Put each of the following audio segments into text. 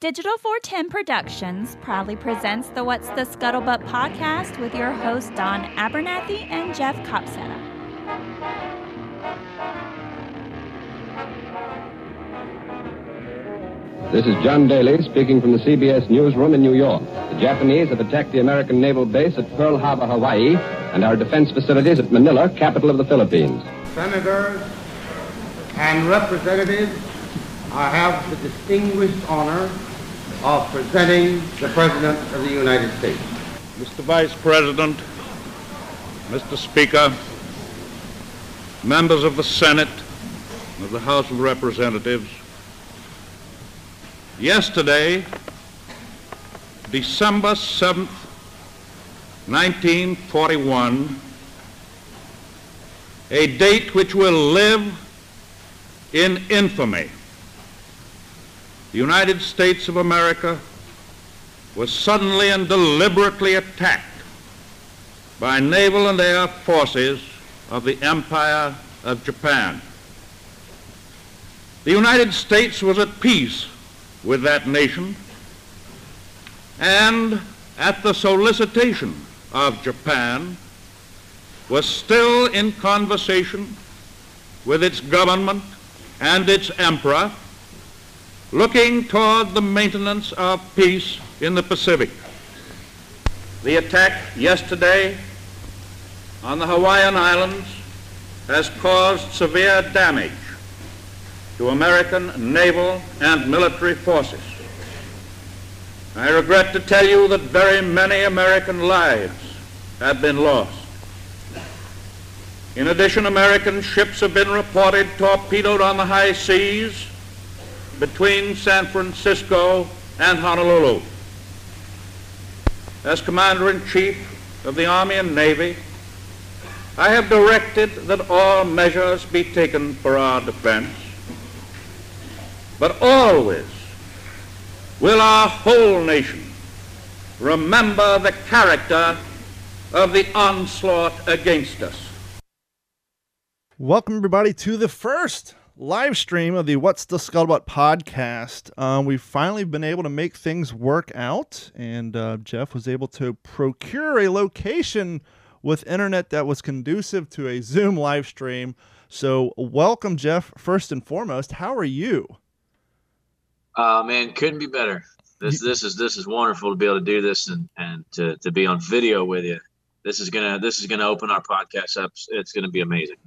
Digital 410 Productions proudly presents the What's the Scuttlebutt podcast with your hosts Don Abernathy and Jeff Copsetta. This is John Daly speaking from the CBS newsroom in New York. The Japanese have attacked the American naval base at Pearl Harbor, Hawaii, and our defense facilities at Manila, capital of the Philippines. Senators and representatives, I have the distinguished honor of presenting the President of the United States. Mr. Vice President, Mr. Speaker, members of the Senate, of the House of Representatives, yesterday, December 7th, 1941, a date which will live in infamy the United States of America was suddenly and deliberately attacked by naval and air forces of the Empire of Japan. The United States was at peace with that nation and at the solicitation of Japan was still in conversation with its government and its emperor looking toward the maintenance of peace in the Pacific. The attack yesterday on the Hawaiian Islands has caused severe damage to American naval and military forces. I regret to tell you that very many American lives have been lost. In addition, American ships have been reported torpedoed on the high seas between San Francisco and Honolulu. As Commander-in-Chief of the Army and Navy, I have directed that all measures be taken for our defense, but always will our whole nation remember the character of the onslaught against us. Welcome, everybody, to the first live stream of the What's the Scuttlebutt podcast. Um, we've finally been able to make things work out, and uh, Jeff was able to procure a location with internet that was conducive to a Zoom live stream. So, welcome, Jeff. First and foremost, how are you? Uh, man, couldn't be better. This this is this is wonderful to be able to do this and and to, to be on video with you. This is gonna this is gonna open our podcast up. It's gonna be amazing.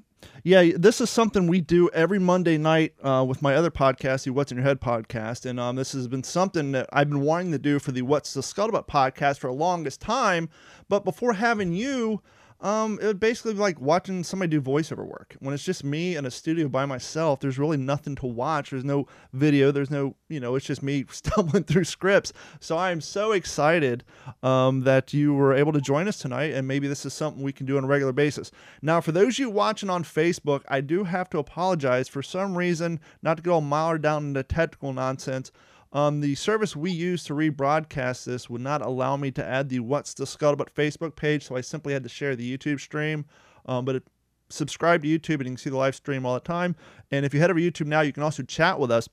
Yeah, this is something we do every Monday night uh, with my other podcast, the What's in Your Head podcast, and um, this has been something that I've been wanting to do for the What's the Scuttlebutt podcast for the longest time. But before having you, um, it would basically be like watching somebody do voiceover work. When it's just me in a studio by myself, there's really nothing to watch. There's no video. There's no, you know, it's just me stumbling through scripts. So I am so excited um, that you were able to join us tonight, and maybe this is something we can do on a regular basis. Now, for those of you watching on Facebook, I do have to apologize for some reason, not to get all mired down into technical nonsense. Um, the service we use to rebroadcast this would not allow me to add the What's the Scuttlebutt Facebook page, so I simply had to share the YouTube stream. Um, but it, subscribe to YouTube and you can see the live stream all the time. And if you head over YouTube now, you can also chat with us.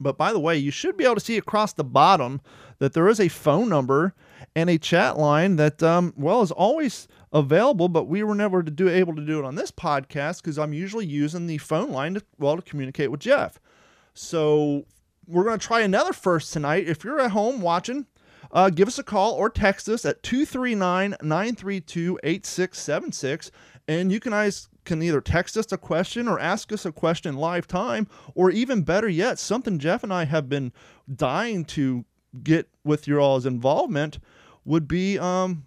But by the way, you should be able to see across the bottom that there is a phone number and a chat line that, um, well, is always available, but we were never to do able to do it on this podcast because I'm usually using the phone line to, well, to communicate with Jeff. So we're going to try another first tonight. If you're at home watching, uh, give us a call or text us at 239 932 8676. And you can can either text us a question or ask us a question live time, or even better yet, something Jeff and I have been dying to get with your all's involvement would be um,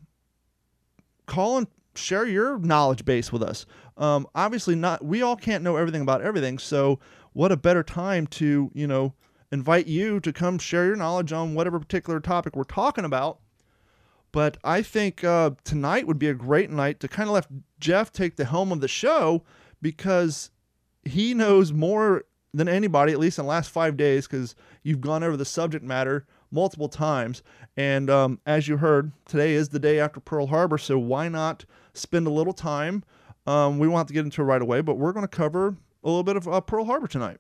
call and share your knowledge base with us. Um, obviously, not we all can't know everything about everything, so what a better time to you know invite you to come share your knowledge on whatever particular topic we're talking about. But I think uh, tonight would be a great night to kind of let Jeff take the helm of the show because he knows more than anybody, at least in the last five days, because you've gone over the subject matter multiple times. And um, as you heard, today is the day after Pearl Harbor, so why not spend a little time? Um, we won't have to get into it right away, but we're going to cover a little bit of uh, Pearl Harbor tonight.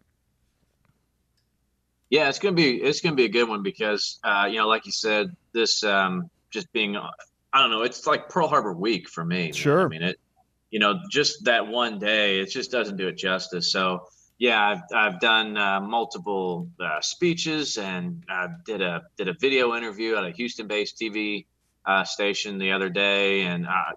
Yeah, it's gonna be it's gonna be a good one because uh, you know, like you said, this um, just being I don't know, it's like Pearl Harbor week for me. Sure. I mean it, you know, just that one day, it just doesn't do it justice. So yeah, I've, I've done uh, multiple uh, speeches and I did a did a video interview at a Houston-based TV uh, station the other day, and uh,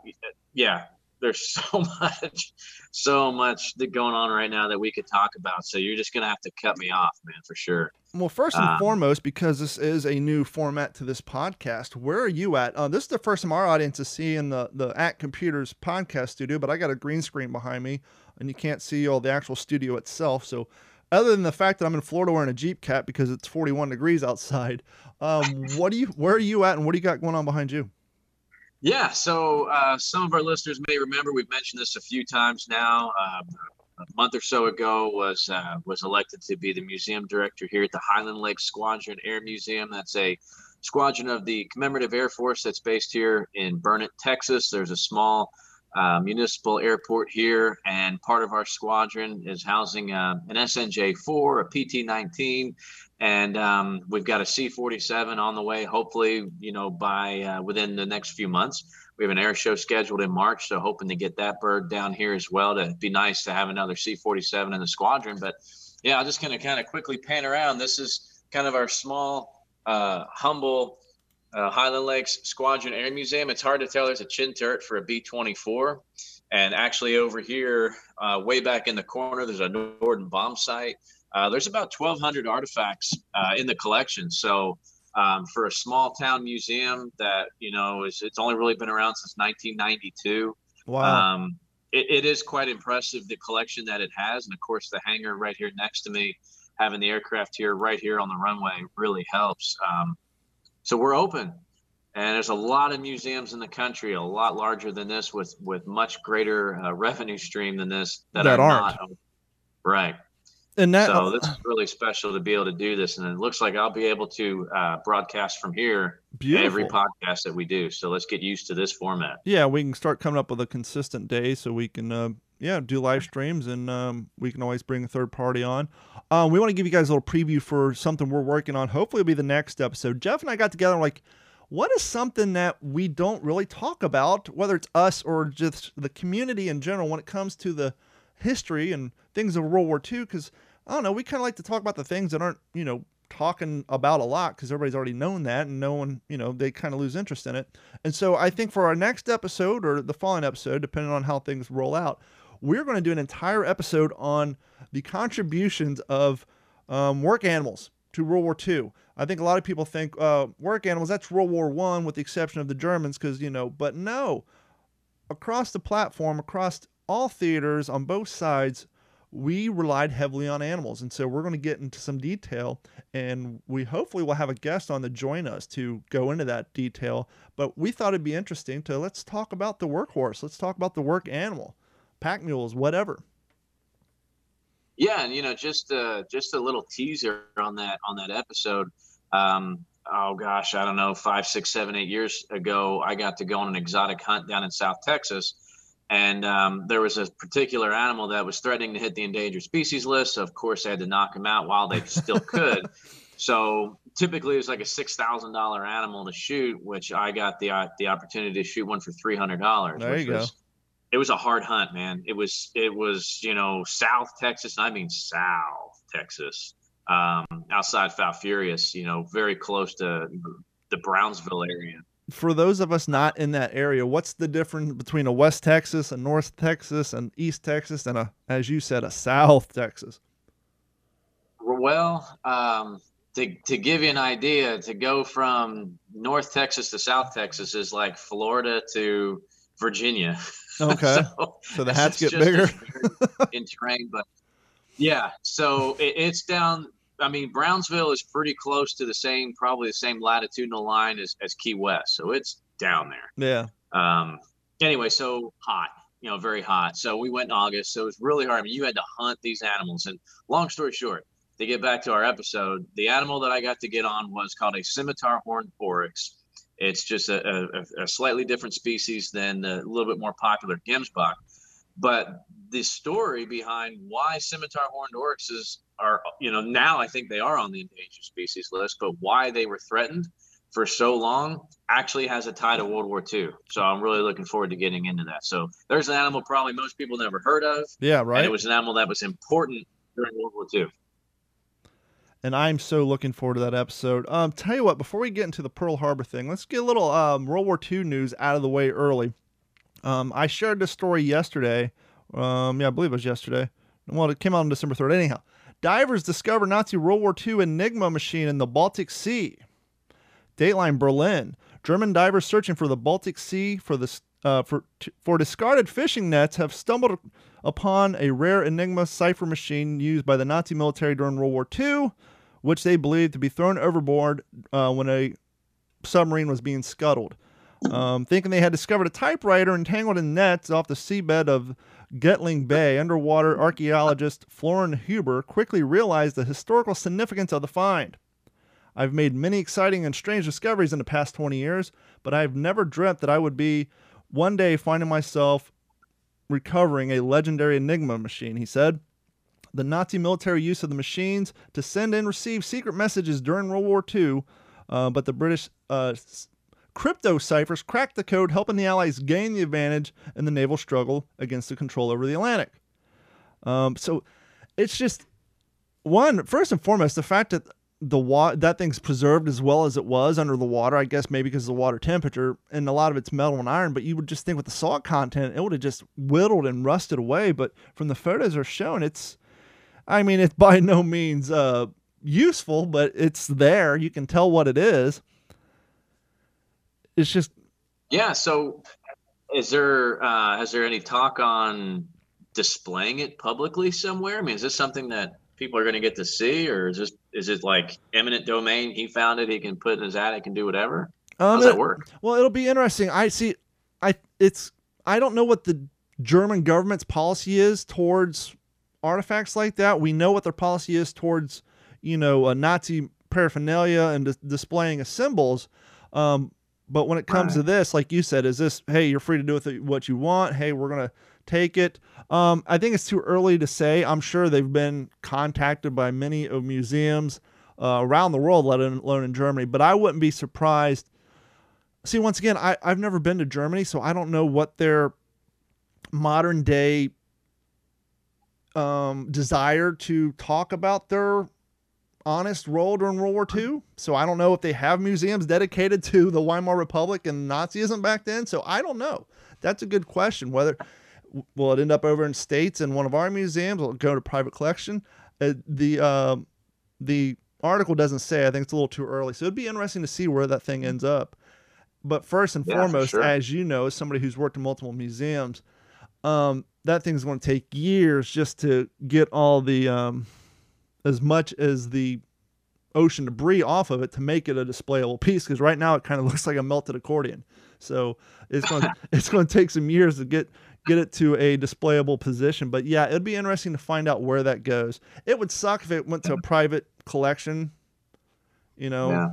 yeah, there's so much, so much that going on right now that we could talk about. So you're just gonna have to cut me off, man, for sure. Well, first and Um, foremost, because this is a new format to this podcast, where are you at? Uh, this is the first time our audience is seeing the the At Computers podcast studio, but I got a green screen behind me, and you can't see all the actual studio itself. So, other than the fact that I'm in Florida wearing a Jeep cap because it's 41 degrees outside, um, what do you? Where are you at, and what do you got going on behind you? Yeah, so uh, some of our listeners may remember we've mentioned this a few times now. Uh, a month or so ago was uh, was elected to be the museum director here at the Highland Lake Squadron Air Museum. That's a squadron of the Commemorative Air Force that's based here in Burnet, Texas. There's a small uh, municipal airport here, and part of our squadron is housing uh, an SNJ-4, a PT-19, and um, we've got a C-47 on the way. Hopefully, you know, by uh, within the next few months, we have an air show scheduled in March, so hoping to get that bird down here as well. To be nice to have another C-47 in the squadron. But yeah, I'm just going to kind of quickly pan around. This is kind of our small, uh, humble uh, Highland Lakes Squadron Air Museum. It's hard to tell. There's a chin turret for a B-24. And actually, over here, uh, way back in the corner, there's a Norden bomb site. Uh, there's about 1,200 artifacts uh, in the collection. So, um, for a small town museum that you know is it's only really been around since 1992. Wow. Um, it, it is quite impressive the collection that it has, and of course the hangar right here next to me, having the aircraft here right here on the runway really helps. Um, so we're open, and there's a lot of museums in the country, a lot larger than this, with with much greater uh, revenue stream than this that, That are aren't. not open. right. And that So this is really special to be able to do this, and it looks like I'll be able to uh, broadcast from here beautiful. every podcast that we do. So let's get used to this format. yeah, we can start coming up with a consistent day so we can, uh, yeah, do live streams and um, we can always bring a third party on. Uh, we want to give you guys a little preview for something we're working on. Hopefully, it'll be the next episode. Jeff and I got together like, what is something that we don't really talk about, whether it's us or just the community in general, when it comes to the history and things of World War II? Because I don't know, we kind of like to talk about the things that aren't, you know, talking about a lot because everybody's already known that and no one, you know, they kind of lose interest in it. And so I think for our next episode or the following episode, depending on how things roll out, we're going to do an entire episode on the contributions of um, work animals to World War II. I think a lot of people think uh, work animals that's World War One, with the exception of the Germans, because you know. But no, across the platform, across all theaters on both sides, we relied heavily on animals, and so we're going to get into some detail, and we hopefully will have a guest on to join us to go into that detail. But we thought it'd be interesting to let's talk about the workhorse, let's talk about the work animal, pack mules, whatever. Yeah, and you know, just uh, just a little teaser on that on that episode. Um, oh gosh, I don't know, five, six, seven, eight years ago, I got to go on an exotic hunt down in South Texas, and um, there was a particular animal that was threatening to hit the endangered species list. So of course, I had to knock him out while they still could. So typically, it was like a six thousand dollar animal to shoot, which I got the uh, the opportunity to shoot one for three hundred dollars. There you go. It was a hard hunt, man. It was it was you know South Texas. and I mean South Texas, um, outside Falfurrias. You know, very close to the Brownsville area. For those of us not in that area, what's the difference between a West Texas, a North Texas, and East Texas, and a, as you said, a South Texas? Well, um, to to give you an idea, to go from North Texas to South Texas is like Florida to Virginia. Okay. so, So the hats get bigger. in terrain, but yeah. So it, it's down. I mean, Brownsville is pretty close to the same, probably the same latitudinal line as, as Key West. So it's down there. Yeah. Um, anyway, so hot, you know, very hot. So we went in August. So it was really hard. I mean, you had to hunt these animals. And long story short, to get back to our episode, the animal that I got to get on was called a scimitar horned oryx. It's just a, a, a slightly different species than the little bit more popular Gemsbok. But the story behind why scimitar horned oryxes are you know now I think they are on the endangered species list, but why they were threatened for so long actually has a tie to World War II. So I'm really looking forward to getting into that. So there's an animal probably most people never heard of. Yeah, right. it was an animal that was important during World War II. And I'm so looking forward to that episode. Um, tell you what, before we get into the Pearl Harbor thing, let's get a little um, World War II news out of the way early. Um, I shared this story yesterday. Um, yeah, I believe it was yesterday. Well, it came out on December 3rd. Anyhow, divers discover Nazi World War II Enigma machine in the Baltic Sea. Dateline Berlin. German divers searching for the Baltic Sea for the uh, for for discarded fishing nets have stumbled upon a rare Enigma cipher machine used by the Nazi military during World War II, which they believed to be thrown overboard uh, when a submarine was being scuttled. Um, thinking they had discovered a typewriter entangled in nets off the seabed of Gelting Bay, underwater archaeologist Florian Huber quickly realized the historical significance of the find. I've made many exciting and strange discoveries in the past 20 years, but I've never dreamt that I would be one day finding myself recovering a legendary Enigma machine, he said. The Nazi military use of the machines to send and receive secret messages during World War II, uh, but the British uh, crypto ciphers cracked the code, helping the Allies gain the advantage in the naval struggle against the control over the Atlantic. Um, so it's just one first and foremost the fact that the wa- that thing's preserved as well as it was under the water. I guess maybe because of the water temperature and a lot of it's metal and iron. But you would just think with the salt content, it would have just whittled and rusted away. But from the photos are shown, it's, I mean, it's by no means uh, useful, but it's there. You can tell what it is. It's just. Yeah. So, is there uh, is there any talk on displaying it publicly somewhere? I mean, is this something that people are going to get to see, or is this is it like eminent domain? He found it, he can put in his attic and do whatever. Um, How does that work? Well, it'll be interesting. I see. I it's I don't know what the German government's policy is towards artifacts like that. We know what their policy is towards you know a Nazi paraphernalia and dis- displaying of symbols. Um, but when it comes right. to this, like you said, is this hey, you're free to do with it what you want? Hey, we're gonna take it. Um, I think it's too early to say. I'm sure they've been contacted by many of museums uh, around the world, let alone in Germany. But I wouldn't be surprised. See, once again, I, I've never been to Germany, so I don't know what their modern day um, desire to talk about their honest role during World War II. So I don't know if they have museums dedicated to the Weimar Republic and Nazism back then. So I don't know. That's a good question. Whether will it end up over in states in one of our museums? Will it go to private collection? Uh, the uh, the article doesn't say. I think it's a little too early. So it'd be interesting to see where that thing ends up. But first and yeah, foremost, sure. as you know, as somebody who's worked in multiple museums, um, that thing's going to take years just to get all the um, as much as the ocean debris off of it to make it a displayable piece. Because right now it kind of looks like a melted accordion. So it's going to, it's going to take some years to get get it to a displayable position. But yeah, it'd be interesting to find out where that goes. It would suck if it went to a private collection. You know, yeah.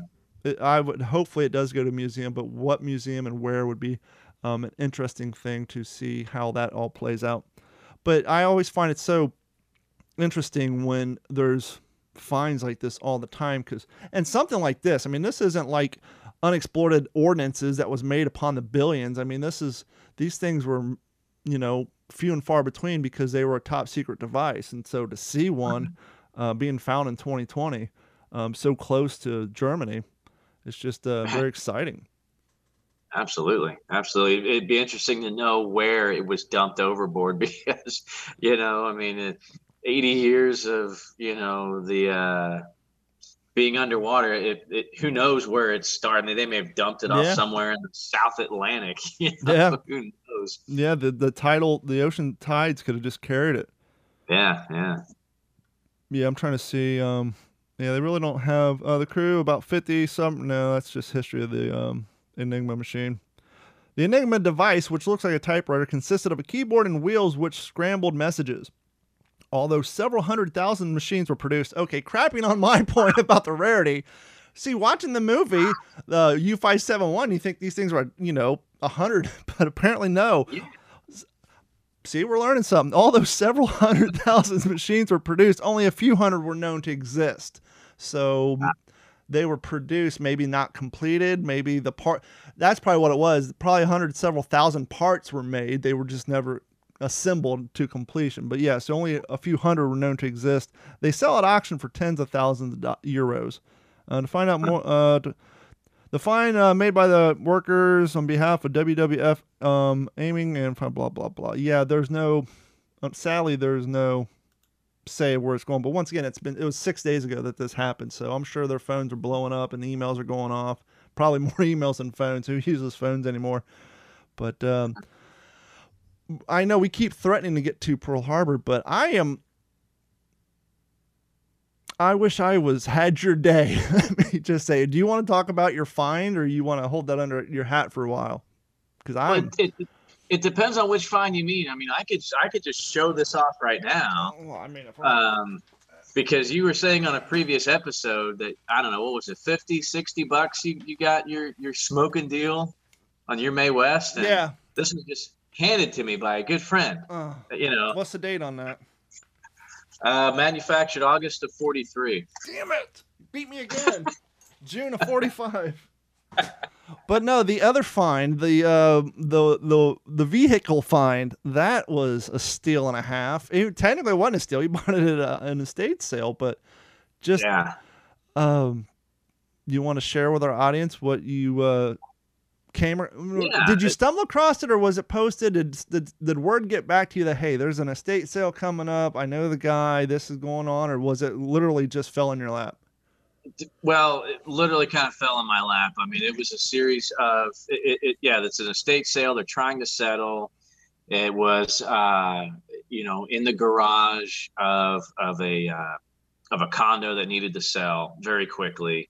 it, I would hopefully it does go to a museum, but what museum and where would be um, an interesting thing to see how that all plays out. But I always find it so interesting when there's finds like this all the time because and something like this i mean this isn't like unexploded ordinances that was made upon the billions i mean this is these things were you know, few and far between because they were a top secret device. And so to see one uh, being found in 2020, um, so close to Germany, it's just uh, very exciting. Absolutely, absolutely. It'd be interesting to know where it was dumped overboard because, you know, I mean, 80 years of you know the uh, being underwater, it, it, who knows where it started? They may have dumped it off somewhere in the South Atlantic. You know? Yeah, who knows? Yeah, the the tidal, the ocean tides could have just carried it. Yeah, yeah, yeah. I'm trying to see. Um, yeah, they really don't have uh, the crew about 50 some. No, that's just history of the um, Enigma machine. The Enigma device, which looks like a typewriter, consisted of a keyboard and wheels which scrambled messages although several hundred thousand machines were produced. Okay, crapping on my point about the rarity. See, watching the movie, the U571, you think these things were, you know, 100, but apparently no. see, we're learning something. Although several hundred thousand machines were produced, only a few hundred were known to exist. So they were produced, maybe not completed, maybe the part that's probably what it was. Probably a hundred, several thousand parts were made. They were just never assembled to completion. But yes, only a few hundred were known to exist. They sell at auction for tens of thousands of euros. Uh, to find out more, uh, to, the fine uh, made by the workers on behalf of WWF um, aiming and blah blah blah. Yeah, there's no. Um, sadly, there's no say where it's going. But once again, it's been it was six days ago that this happened, so I'm sure their phones are blowing up and the emails are going off. Probably more emails than phones. Who uses phones anymore? But um, I know we keep threatening to get to Pearl Harbor, but I am. I wish I was had your day. Let me just say, do you want to talk about your find, or you want to hold that under your hat for a while? Because I, Well, it, it, it depends on which find you mean. I mean, I could I could just show this off right now. well, I mean, um, because you were saying on a previous episode that I don't know what was it 50 60 bucks you, you got your your smoking deal on your Mae West and yeah. this was just handed to me by a good friend Uh, you know what's the date on that? uh, manufactured August of 43 Damn it! Beat me again. June of '45. But no, the other find, the uh, the the the vehicle find, that was a steal and a half. It technically wasn't a steal. You bought it at a, an estate sale, but just yeah um, you want to share with our audience what you uh came? Yeah, did you stumble across it, or was it posted? Did, did did word get back to you that hey, there's an estate sale coming up? I know the guy. This is going on, or was it literally just fell in your lap? Well, it literally kind of fell in my lap. I mean, it was a series of, it, it, yeah, that's an estate sale. They're trying to settle. It was, uh, you know, in the garage of of a uh, of a condo that needed to sell very quickly,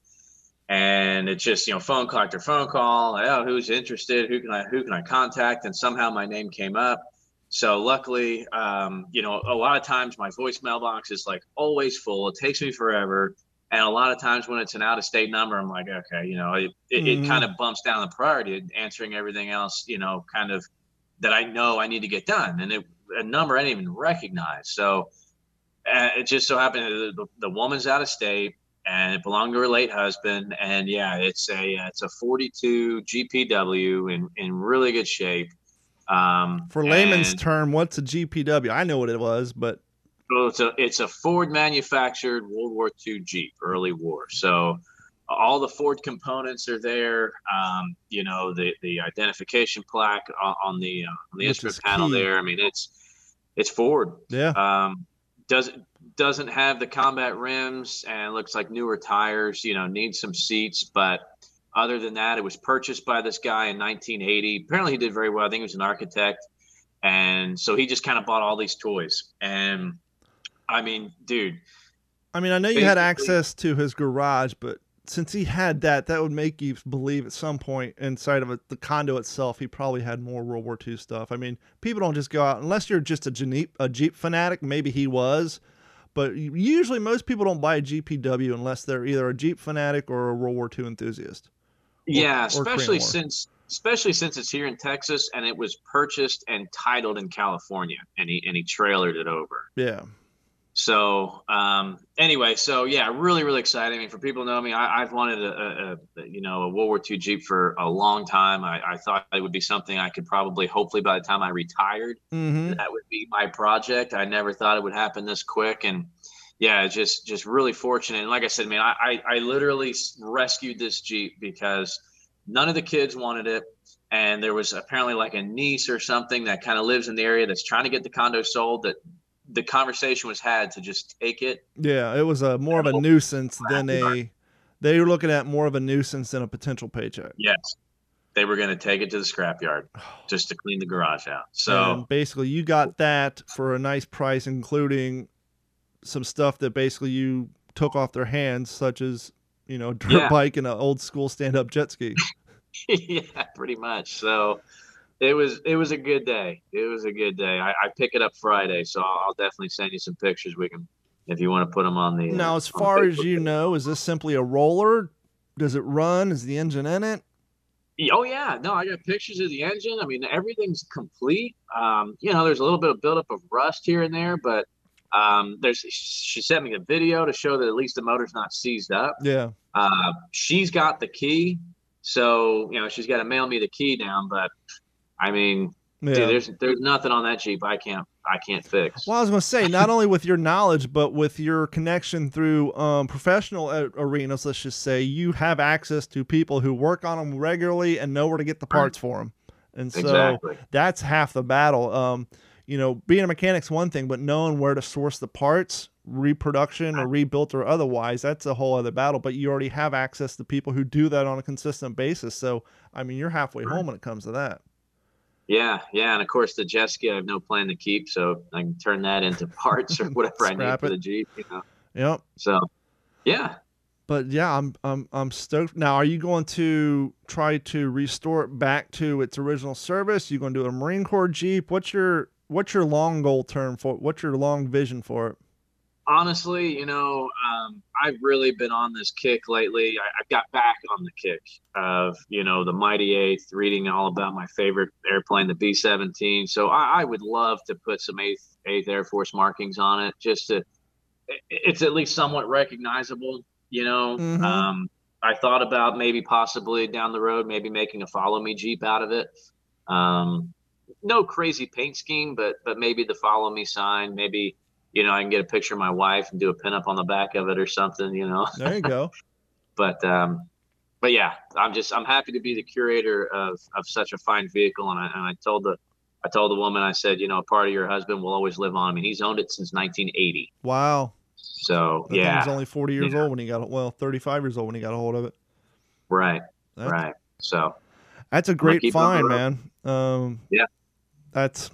and it's just, you know, phone call after phone call. Oh, who's interested? Who can I who can I contact? And somehow my name came up. So luckily, um, you know, a lot of times my voicemail box is like always full. It takes me forever. And a lot of times when it's an out of state number, I'm like, okay, you know, it, it, Mhm. it kind of bumps down the priority, answering everything else, you know, kind of that I know I need to get done. And it, a number I didn't even recognize. So uh, it just so happened that the, the woman's out of state and it belonged to her late husband. And yeah, it's a it's a 42 GPW in in really good shape. Um, For layman's and- term, what's a GPW? I know what it was, but so it's a it's a Ford manufactured World War II Jeep, early war. So all the Ford components are there. Um, you know the the identification plaque on, on the uh, on the Which instrument panel key. there. I mean it's it's Ford. yeah, Um, does doesn't have the combat rims and looks like newer tires. You know needs some seats, but other than that, it was purchased by this guy in 1980. Apparently, he did very well. I think he was an architect, and so he just kind of bought all these toys. And I mean, dude, I mean, I know you had access to his garage, but since he had that, that would make you believe at some point inside of it, the condo itself, he probably had more World War II stuff. I mean, people don't just go out unless you're just a Jeep, a Jeep fanatic. Maybe he was, but usually most people don't buy a GPW unless they're either a Jeep fanatic or a World War II enthusiast. yeah, or especially since especially since it's here in Texas and it was purchased and titled in California, and he and he trailered it over. Yeah, So um, anyway, so yeah, really, really exciting. I mean, for people who know me, I, I've wanted a, a, a you know a World War II Jeep for a long time. I, I thought it would be something I could probably, hopefully, by the time I retired, mm-hmm. that would be my project. I never thought it would happen this quick, and yeah, just just really fortunate. And like I said, man, I I, I literally rescued this Jeep because none of the kids wanted it. And there was apparently like a niece or something that kind of lives in the area that's trying to get the condo sold. That the conversation was had to just take it. yeah, it was a more of a nuisance than a. They were looking at more of a nuisance than a potential paycheck. Yes, they were going to take it to the scrapyard just to clean the garage out. So and basically, you got that for a nice price, including some stuff that basically you took off their hands, such as you know, a dirt Yeah. bike and an old school stand up jet ski. yeah, pretty much. So it was it was a good day. It was a good day. I, I pick it up Friday, so I'll, I'll definitely send you some pictures. We can if you want to put them on the. uh, Now, as far as you know, is this simply a roller? Does it run? Is the engine in it? Oh yeah, no, I got pictures of the engine. I mean, everything's complete. Um, you know, there's a little bit of buildup of rust here and there, but um, there's she sent me a video to show that at least the motor's not seized up. Yeah. Uh, she's got the key, so you know she's got to mail me the key down. But I mean, Yeah. dude, there's there's nothing on that Jeep I can't I can't fix. Well, I was going to say, not only with your knowledge, but with your connection through um, professional arenas, let's just say, you have access to people who work on them regularly and know where to get the parts for them. And so Exactly. that's half the battle. Um, you know, being a mechanic's one thing, but knowing where to source the parts, reproduction or rebuilt or otherwise, that's a whole other battle. But you already have access to people who do that on a consistent basis. So, I mean, you're halfway home when it comes to that. Yeah, yeah, and of course the jet ski I have no plan to keep, so I can turn that into parts or whatever I need Scrap for the Jeep. You know, Yep. so yeah. But yeah, I'm I'm I'm stoked. Now, are you going to try to restore it back to its original service? You going to do a Marine Corps Jeep? What's your what's your long goal term for? What's your long vision for it? Honestly, you know, um, I've really been on this kick lately. I, I've got back on the kick of, you know, the Mighty Eighth, reading all about my favorite airplane, the B 17. So I, I would love to put some 8th, 8th Air Force markings on it just to, it's at least somewhat recognizable, you know. Mhm. Um, I thought about maybe possibly down the road, maybe making a follow me Jeep out of it. Um, no crazy paint scheme, but but maybe the follow me sign, maybe you know I can get a picture of my wife and do a pinup on the back of it or something, you know. There you go. But um, but yeah, I'm just I'm happy to be the curator of of such a fine vehicle, and I and I told the I told the woman I said you know a part of your husband will always live on. I mean he's owned it since 1980, Wow. so That yeah, was only 40 years Yeah. old when he got well, 35 years old when he got a hold of it. right, That- right. So That's a great keep it on the find, man. Um, Yeah. That's.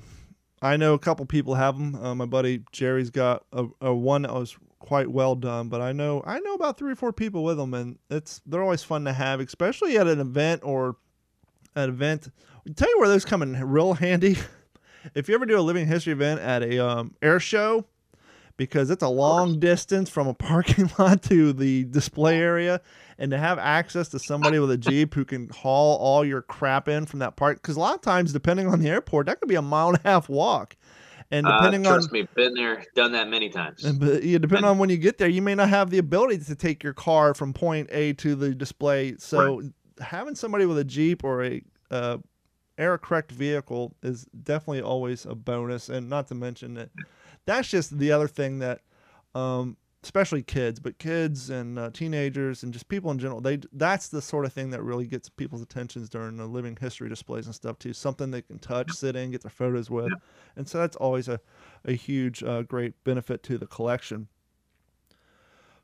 I know a couple people have them. Uh, my buddy Jerry's got a, a one that was quite well done, but I know I know about three or four people with them, and it's they're always fun to have, especially at an event or an event. I'll tell you where those come in real handy. if you ever do a living history event at a um, air show, because it's a long distance from a parking lot to the display area and to have access to somebody with a jeep who can haul all your crap in from that park because a lot of times depending on the airport that could be a mile and a half walk and uh, depending on trust me, been there, done that many times. and but, yeah, depending on when you get there, you may not have the ability to take your car from point A to the display. So having somebody with a Jeep or a uh, air correct vehicle is definitely always a bonus. And not to mention that that's just the other thing that, um, especially kids, but kids and uh, teenagers and just people in general, they that's the sort of thing that really gets people's attentions during the living history displays and stuff too. Something they can touch, sit in, get their photos with, and so that's always a a huge, uh, great benefit to the collection.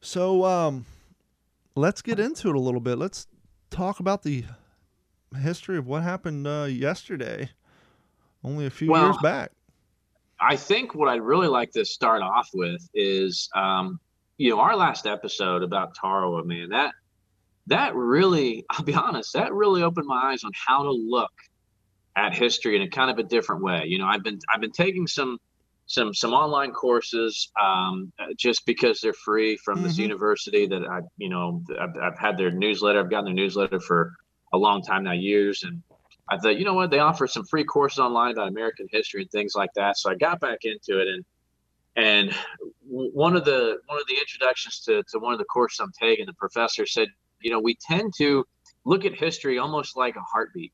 So, um, let's get into it a little bit. Let's talk about the history of what happened uh, yesterday, only a few Well, years back. I think what I'd really like to start off with is, um, you know, our last episode about Tarawa, man, that that really, I'll be honest, that really opened my eyes on how to look at history in a kind of a different way. You know, I've been I've been taking some some some online courses um, uh, just because they're free from this Mhm. university that I, you know, I've, I've had their newsletter. I've gotten their newsletter for a long time now, years, and I thought, you know what, they offer some free courses online about American history and things like that. So I got back into it, and and one of the one of the introductions to to one of the courses I'm taking, the professor said, you know, we tend to look at history almost like a heartbeat,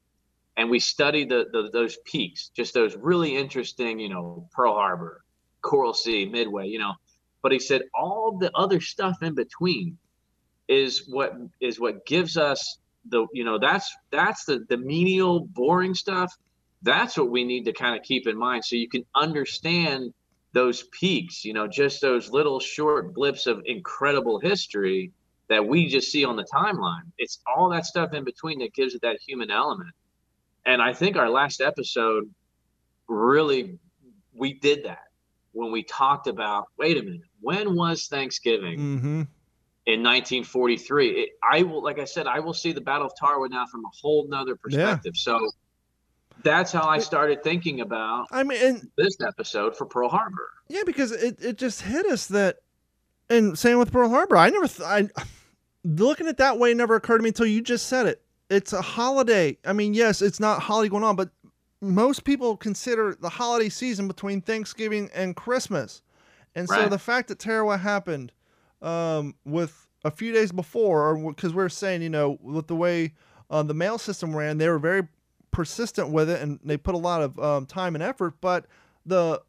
and we study the, the those peaks, just those really interesting, you know, Pearl Harbor, Coral Sea, Midway, you know. But he said all the other stuff in between is what is what gives us the you know that's that's the the menial boring stuff. That's what we need to kind of keep in mind so you can understand those peaks you know just those little short blips of incredible history that we just see on the timeline. It's all that stuff in between that gives it that human element. And i think our last episode really we did that when we talked about wait a minute when was thanksgiving? Mm-hmm. In 1943. It, I will, like I said, I will see the Battle of Tarawa now from a whole nother perspective. Yeah. So that's how I started thinking about I mean, this episode for Pearl Harbor. Yeah, because it, it just hit us that, and same with Pearl Harbor. I never, th- I looking at that way never occurred to me until you just said it. it's a holiday. I mean, yes, it's not holiday going on, but most people consider the holiday season between Thanksgiving and Christmas. And so the fact that Tarawa happened um, with a few days before, because we are saying, you know, with the way uh, the mail system ran, they were very persistent with it, and they put a lot of um, time and effort. But the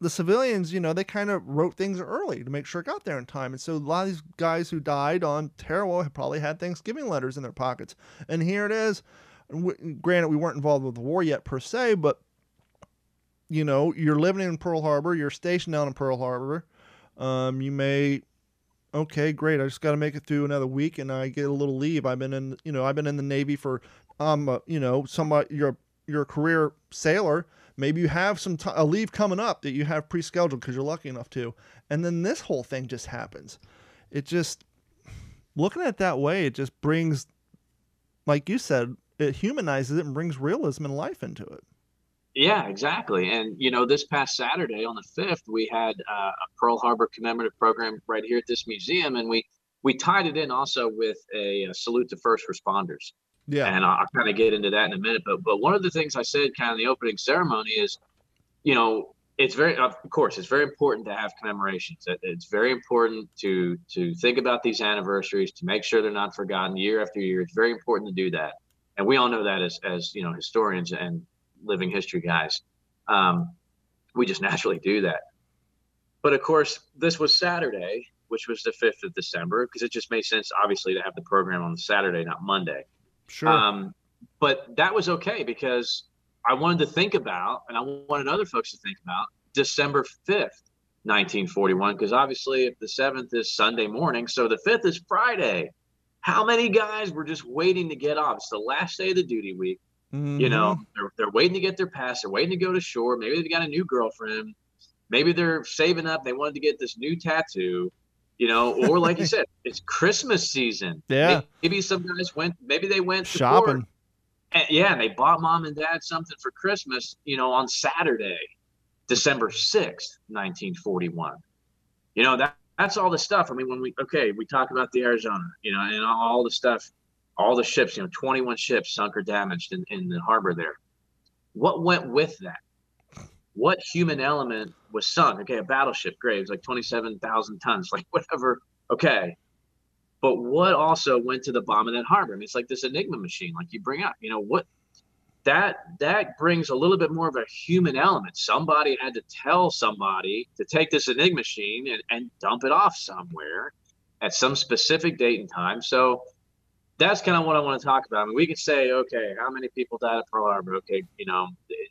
the civilians, you know, they kind of wrote things early to make sure it got there in time. And so a lot of these guys who died on Tarawa had probably had Thanksgiving letters in their pockets. And here it is. Granted, we weren't involved with the war yet per se, but you know, you're living in Pearl Harbor, you're stationed down in Pearl Harbor. Um, you may, okay, great. I just got to make it through another week, and I get a little leave. I've been in, you know, I've been in the Navy for, um, uh, you know, somebody you're you're a career sailor. Maybe you have some t- a leave coming up that you have pre-scheduled because you're lucky enough to, and then this whole thing just happens. It just looking at it that way, it just brings, like you said, it humanizes it and brings realism and life into it. Yeah, exactly. And you know, this past Saturday on the fifth, we had uh, a Pearl Harbor commemorative program right here at this museum, and we we tied it in also with a, a salute to first responders. Yeah. And I'll, I'll kind of get into that in a minute. But but one of the things I said kind of the opening ceremony is, you know, it's very of course it's very important to have commemorations. It's very important to to think about these anniversaries to make sure they're not forgotten year after year. It's very important to do that, and we all know that as as you know historians and living history guys. Um, we just naturally do that. But of course, this was Saturday, which was the 5th of December, because it just made sense, obviously, to have the program on Saturday, not Monday. Sure. Um, but that was okay because I wanted to think about, and I wanted other folks to think about December 5th, 1941, because obviously, if the 7th is Sunday morning, so the 5th is Friday. How many guys were just waiting to get off? It's the last day of the duty week. You know, Mhm. they're, they're waiting to get their pass. They're waiting to go to shore. Maybe they've got a new girlfriend. Maybe they're saving up. They wanted to get this new tattoo, you know, or like you said, it's Christmas season. Yeah. Maybe some guys went, maybe they went to shopping. And, yeah, and they bought mom and dad something for Christmas, you know, on Saturday, December 6th, 1941. You know, that that's all the stuff. I mean, when we, okay, we talk about the Arizona, you know, and all the stuff, all the ships, you know, 21 ships sunk or damaged in, in the harbor there. What went with that? What human element was sunk? Okay, a battleship, was like 27,000 tons, like whatever. Okay. But what also went to the bottom of that harbor? I mean, it's like this enigma machine, like you bring up, you know, what that that brings a little bit more of a human element. Somebody had to tell somebody to take this enigma machine and, and dump it off somewhere at some specific date and time. So that's kind of what I want to talk about. I mean, we could say, okay, how many people died at Pearl Harbor? Okay, you know, it,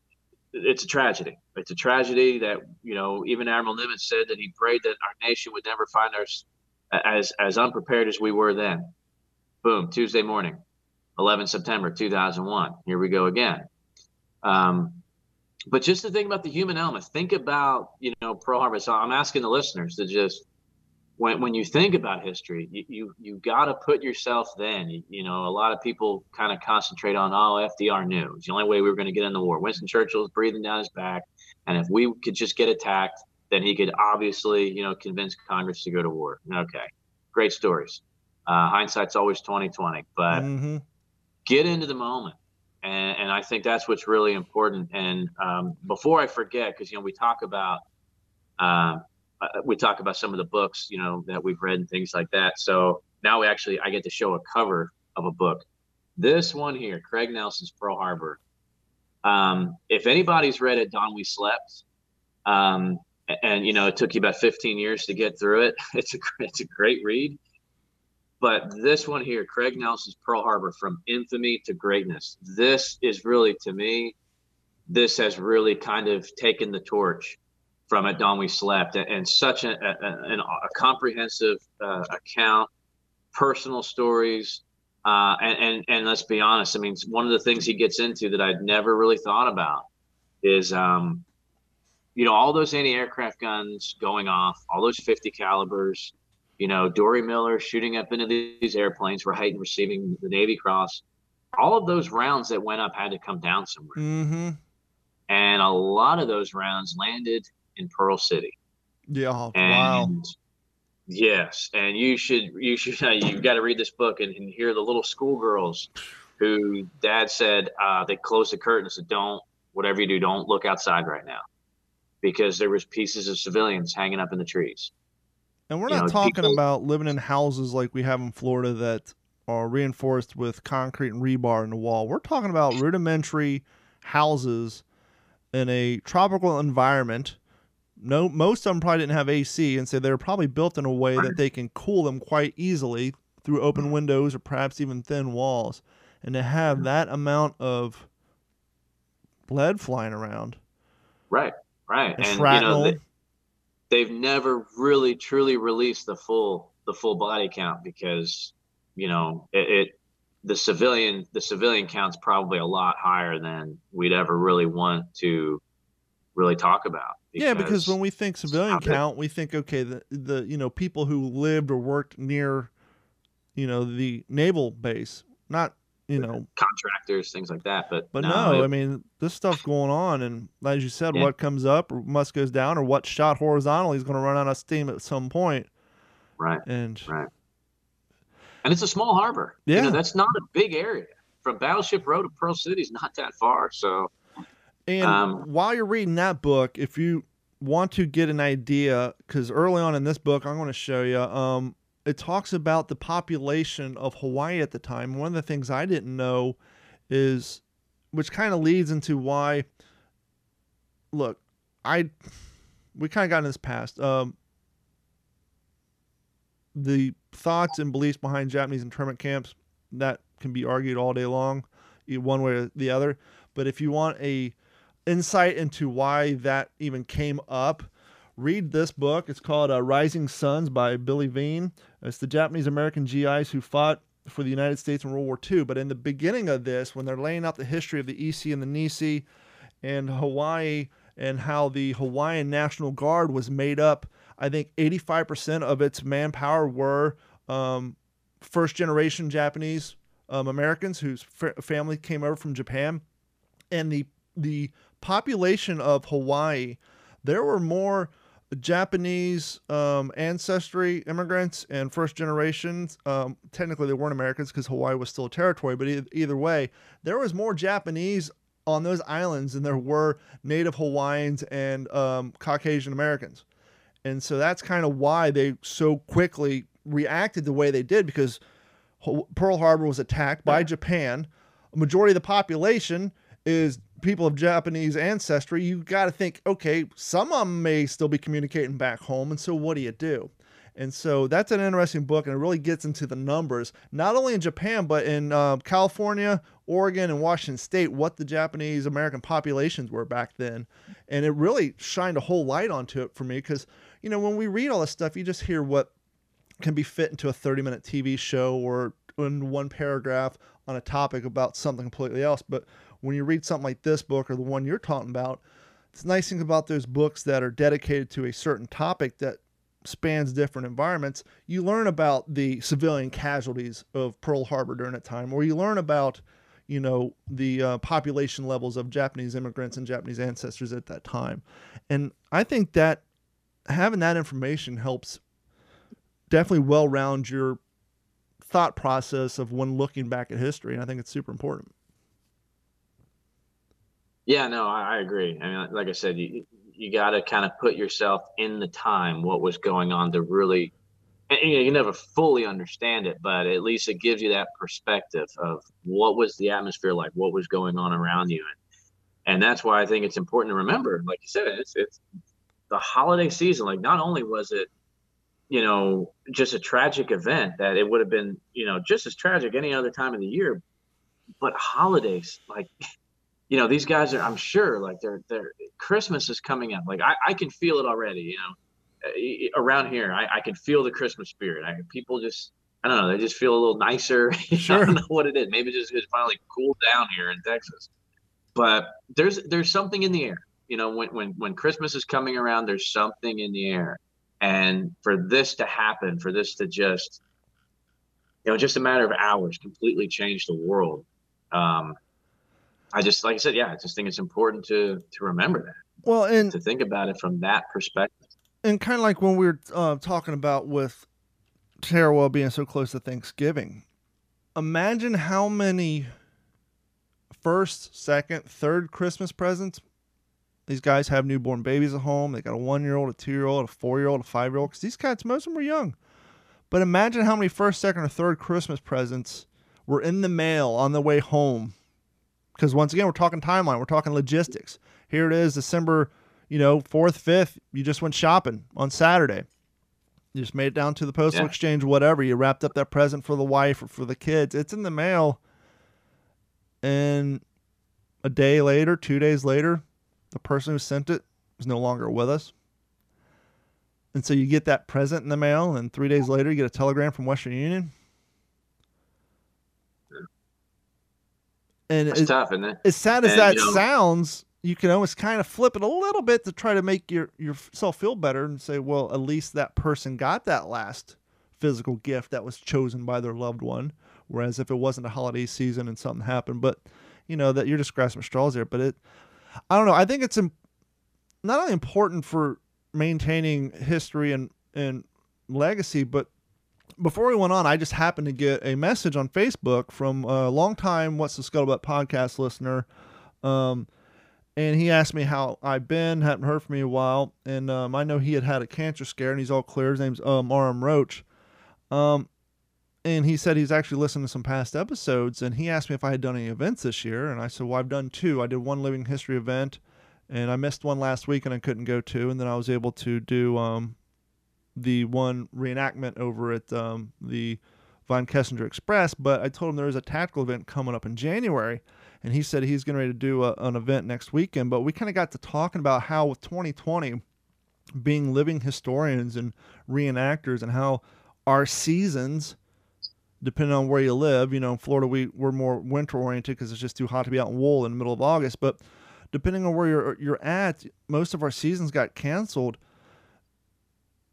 it's a tragedy. It's a tragedy that you know even Admiral Nimitz said that he prayed that our nation would never find us as as unprepared as we were then. Boom, Tuesday morning, 11 September 2001. Here we go again. Um, but just to think about the human element, think about you know Pearl Harbor. So I'm asking the listeners to just when when you think about history, you you, you got to put yourself then. You, you know, a lot of people kind of concentrate on oh FDR knew it's the only way we were going to get in the war. Winston Churchill was breathing down his back, and if we could just get attacked, then he could obviously you know convince Congress to go to war. Okay, great stories. Uh, hindsight's always 2020, but Mhm. get into the moment and, and i think that's what's really important and um, before i forget because you know we talk about um, uh, we talk about some of the books you know that we've read and things like that. So now we actually i get to show a cover of a book. This one here craig nelson's pearl harbor. Um, if anybody's read it Dawn we slept um, and you know it took you about 15 years to get through it. It's a it's a great read. But this one here, Craig Nelson's Pearl Harbor from infamy to greatness. This is really, to me, this has really kind of taken the torch from At Dawn We Slept and, such a, a, a, comprehensive uh, account, personal stories. Uh, and, and, and let's be honest, I mean, one of the things he gets into that I'd never really thought about is, um, you know, all those anti-aircraft guns going off, all those 50 calibers, you know, Dorie Miller shooting up into these airplanes, right, and receiving the Navy Cross. All of those rounds that went up had to come down somewhere, Mhm. and a lot of those rounds landed in Pearl City. Yeah. wow. And yes, and you should you should you've got to read this book and, and hear the little schoolgirls who dad said uh, they closed the curtain and said, "Don't whatever you do, don't look outside right now," because there was pieces of civilians hanging up in the trees. And we're You not know, talking people- about living in houses like we have in Florida that are reinforced with concrete and rebar in the wall. We're talking about rudimentary houses in a tropical environment. No, most of them probably didn't have AC, and so they're probably built in a way that they can cool them quite easily through open windows or perhaps even thin walls. And to have that amount of lead flying around, Right, right, and and you know they, they've never really truly released the full the full body count because you know it, it the civilian the civilian count's probably a lot higher than we'd ever really want to really talk about. Yeah, because when we think civilian Stop it. count, we think okay, the the you know people who lived or worked near, you know, the naval base, not you know, contractors, things like that, but but no, no, it- I mean this stuff's going on, and as you said, Yeah. what comes up or must goes down, or what shot horizontally is going to run out of steam at some point, right, and right. And it's a small harbor. You Yeah. know, that's not a big area. From Battleship Row to Pearl City is not that far. So And Um, while you're reading that book, if you want to get an idea, because early on in this book, I'm going to show you, um, it talks about the population of Hawaii at the time. One of the things I didn't know is, which kind of leads into why. Look, I, we kind of got in this past. Um, the thoughts and beliefs behind Japanese internment camps that can be argued all day long, one way or the other. But if you want a insight into why that even came up, read this book. It's called uh, Rising Sons by Bill Yenne. It's the Japanese American GIs who fought for the United States in World War II. But in the beginning of this, when they're laying out the history of the Issei and the Nisei and Hawaii and how the Hawaiian National Guard was made up, I think 85% of its manpower were um, first generation Japanese um, Americans whose fa- family came over from Japan and the the population of Hawaii, there were more Japanese um, ancestry immigrants and first generations. Um, technically, they weren't Americans because Hawaii was still a territory, but e- either way, there was more Japanese on those islands than there were Native Hawaiians and um, Caucasian Americans. And so that's kind of why they so quickly reacted the way they did because Pearl Harbor was attacked by Japan. A majority of the population is people of Japanese ancestry. You got to think, okay, some of them may still be communicating back home. And so what do you do? And so that's an interesting book, and it really gets into the numbers, not only in Japan, but in uh, California, Oregon, and Washington State, what the Japanese American populations were back then. And it really shined a whole light onto it for me because, you know, when we read all this stuff, you just hear what can be fit into a 30 minute TV show or in one paragraph on a topic about something completely else. But when you read something like this book or the one you're talking about, it's nice thing about those books that are dedicated to a certain topic that spans different environments. You learn about the civilian casualties of Pearl Harbor during that time, or you learn about, you know, the uh, population levels of Japanese immigrants and Japanese ancestors at that time. And I think that having that information helps definitely well round your thought process of when looking back at history. And I think it's super important. Yeah, no, I, I agree. I mean, like I said, you you got to kind of put yourself in the time, what was going on to really. And, you know, you never fully understand it, but at least it gives you that perspective of what was the atmosphere like, what was going on around you, and and that's why I think it's important to remember. Like you said, it's it's the holiday season. Like not only was it, you know, just a tragic event that it would have been, you know, just as tragic any other time of the year, but holidays like you know these guys are i'm sure like they're they're christmas is coming up. Like i, I can feel it already you know Uh, around here. I, I can feel the christmas spirit. I, people just i don't know they just feel a little nicer. I Sure. don't know what it is. Maybe just it's finally cooled down here in texas. But there's there's something in the air. You know when when when christmas is coming around there's something in the air. And for this to happen for this to just you know just a matter of hours completely change the world um I just like I said, yeah, I just think it's important to to remember that, Well, and to think about it from that perspective. and kind of like when we were uh, talking about with Tarawa being so close to Thanksgiving, imagine how many first, second, third Christmas presents, these guys have newborn babies at home. They got a one year old, a two year old, a four year old, a five year old. Because these cats, most of them were young. But imagine how many first, second, or third Christmas presents were in the mail on the way home. Because once again, we're talking timeline, we're talking logistics. Here it is, December, you know, fourth, fifth. You just went shopping on Saturday. You just made it down to the postal Yeah. exchange, whatever. You wrapped up that present for the wife or for the kids. It's in the mail. And a day later, two days later, the person who sent it is no longer with us. And so you get that present in the mail, and three days later, you get a telegram from Western Union. And It's it- tough, isn't it? as sad as And, that you know- sounds, you can almost kind of flip it a little bit to try to make your yourself feel better and say, well, at least that person got that last physical gift that was chosen by their loved one. Whereas if it wasn't a holiday season and something happened, but you know that you're just grasping straws there. But it, I don't know. I think it's im- not only important for maintaining history and and legacy, but before we went on, I just happened to get a message on Facebook from a longtime What's the Scuttlebutt podcast listener. Um, and he asked me how I've been, hadn't heard from me a while. And um, I know he had had a cancer scare and he's all clear. His name's um, RM Roach. Um, and he said he's actually listened to some past episodes and he asked me if I had done any events this year. And I said, well, I've done two. I did one living history event and I missed one last week and I couldn't go to. And then I was able to do um, the one reenactment over at um, the Von Kessinger Express. But I told him there was a tactical event coming up in January, and he said he's getting ready to do a, an event next weekend. But we kind of got to talking about how with 2020 being living historians and reenactors, and how our seasons. Depending on where you live, you know, in Florida we we're more winter oriented because it's just too hot to be out in wool in the middle of August. But depending on where you're you're at, most of our seasons got canceled.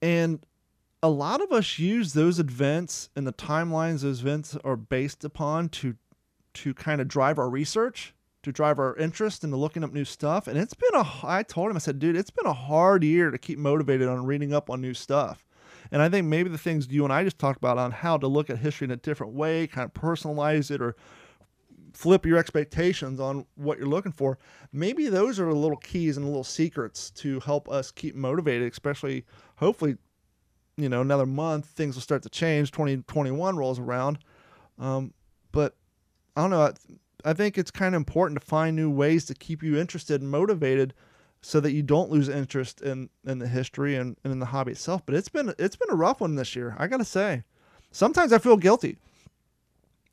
And a lot of us use those events and the timelines those events are based upon to to kind of drive our research, to drive our interest into looking up new stuff. And it's been a I told him I said, dude, it's been a hard year to keep motivated on reading up on new stuff. And I think maybe the things you and I just talked about on how to look at history in a different way, kind of personalize it or flip your expectations on what you're looking for. Maybe those are little keys and little secrets to help us keep motivated, especially hopefully, you know, another month things will start to change. 2021 rolls around. Um, but I don't know. I, I think it's kind of important to find new ways to keep you interested and motivated so that you don't lose interest in, in the history and, and in the hobby itself. But it's been it's been a rough one this year. I gotta say. Sometimes I feel guilty.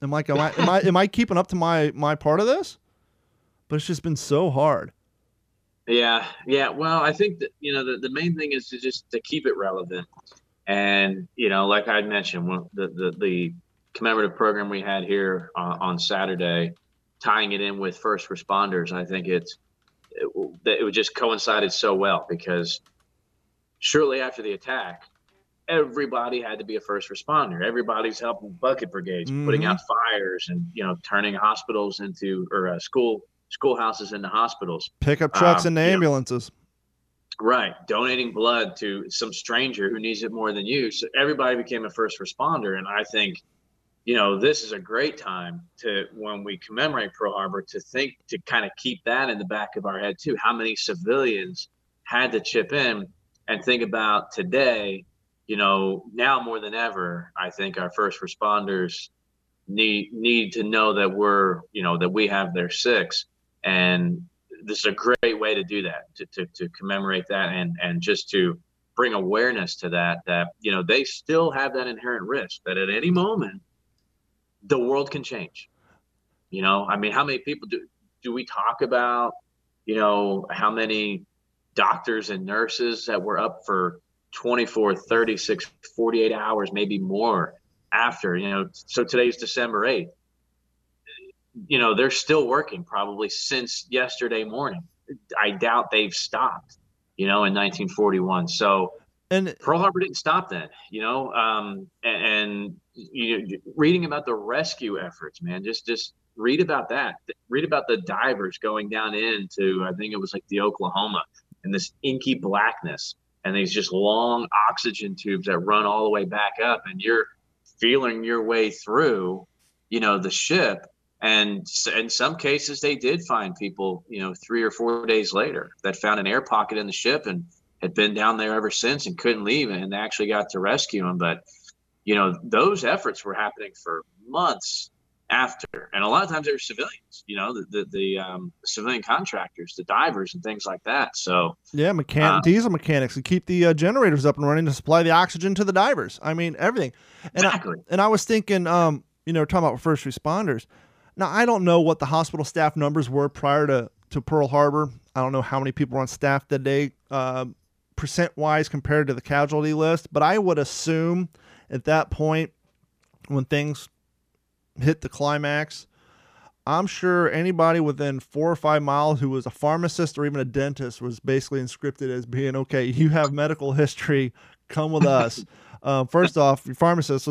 I'm like, am I am I am I keeping up to my my part of this? But it's just been so hard. Yeah, yeah. Well, I think that you know the, the main thing is to just to keep it relevant, and you know, like I mentioned, one, the, the the commemorative program we had here on, on Saturday, tying it in with first responders, I think it's it, it just coincided so well because shortly after the attack, everybody had to be a first responder. Everybody's helping bucket brigades, putting Mhm. out fires, and you know, turning hospitals into or uh, school schoolhouses into hospitals. Pickup trucks Um, and ambulances. Right, donating blood to some stranger who needs it more than you. So everybody became a first responder, and I think, you know, this is a great time to when we commemorate Pearl Harbor to think to kind of keep that in the back of our head too. How many civilians had to chip in and think about today? You know, now more than ever, I think our first responders need need to know that we're, you know, that we have their six, and this is a great way to do that to, to, to commemorate that and and just to bring awareness to that that you know they still have that inherent risk that at any moment the world can change. You know i mean how many people do do we talk about you know how many doctors and nurses that were up for 24 36 48 hours maybe more after you know so today's december 8th you know they're still working probably since yesterday morning. I doubt they've stopped you know in 1941 so And pearl harbor didn't stop then you know um and, and you, reading about the rescue efforts man just just read about that. Read about the divers going down into i think it was like the oklahoma and this inky blackness and these just long oxygen tubes that run all the way back up and you're feeling your way through you know the ship And in some cases, they did find people, you know, three or four days later that found an air pocket in the ship and had been down there ever since and couldn't leave, and they actually got to rescue him. But you know, those efforts were happening for months after, and a lot of times they were civilians. You know, the the, the um, civilian contractors, the divers, and things like that. So Yeah, mechan- Uh, diesel mechanics to keep the uh, generators up and running to supply the oxygen to the divers. I mean, everything. And exactly. I, and I was thinking, um, you know, talking about first responders. Now, I don't know what the hospital staff numbers were prior to, to Pearl Harbor. I don't know how many people were on staff that day, uh, percent wise compared to the casualty list. But I would assume at that point, when things hit the climax, I'm sure anybody within four or five miles who was a pharmacist or even a dentist was basically inscripted as being okay. You have medical history. Come with us. um, first off, your pharmacist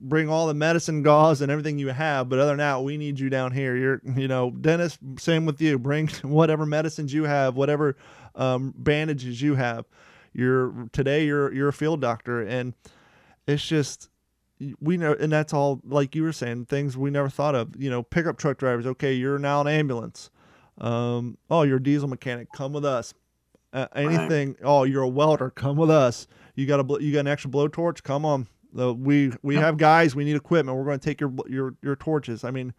bring all the medicine, gauze, and everything you have. But other than that, we need you down here. You're, you know, dentist. Same with you. Bring whatever medicines you have, whatever um, bandages you have. You're today. You're you're a field doctor, and it's just we know, and that's all like you were saying, things we never thought of. You know, pickup truck drivers. Okay, you're now an ambulance. Um, oh, you're a diesel mechanic. Come with us. Uh, anything. Oh, you're a welder. Come with us. You got a you got an extra blowtorch. Come on. Uh, we we have guys. We need equipment. We're going to take your your your torches. I mean,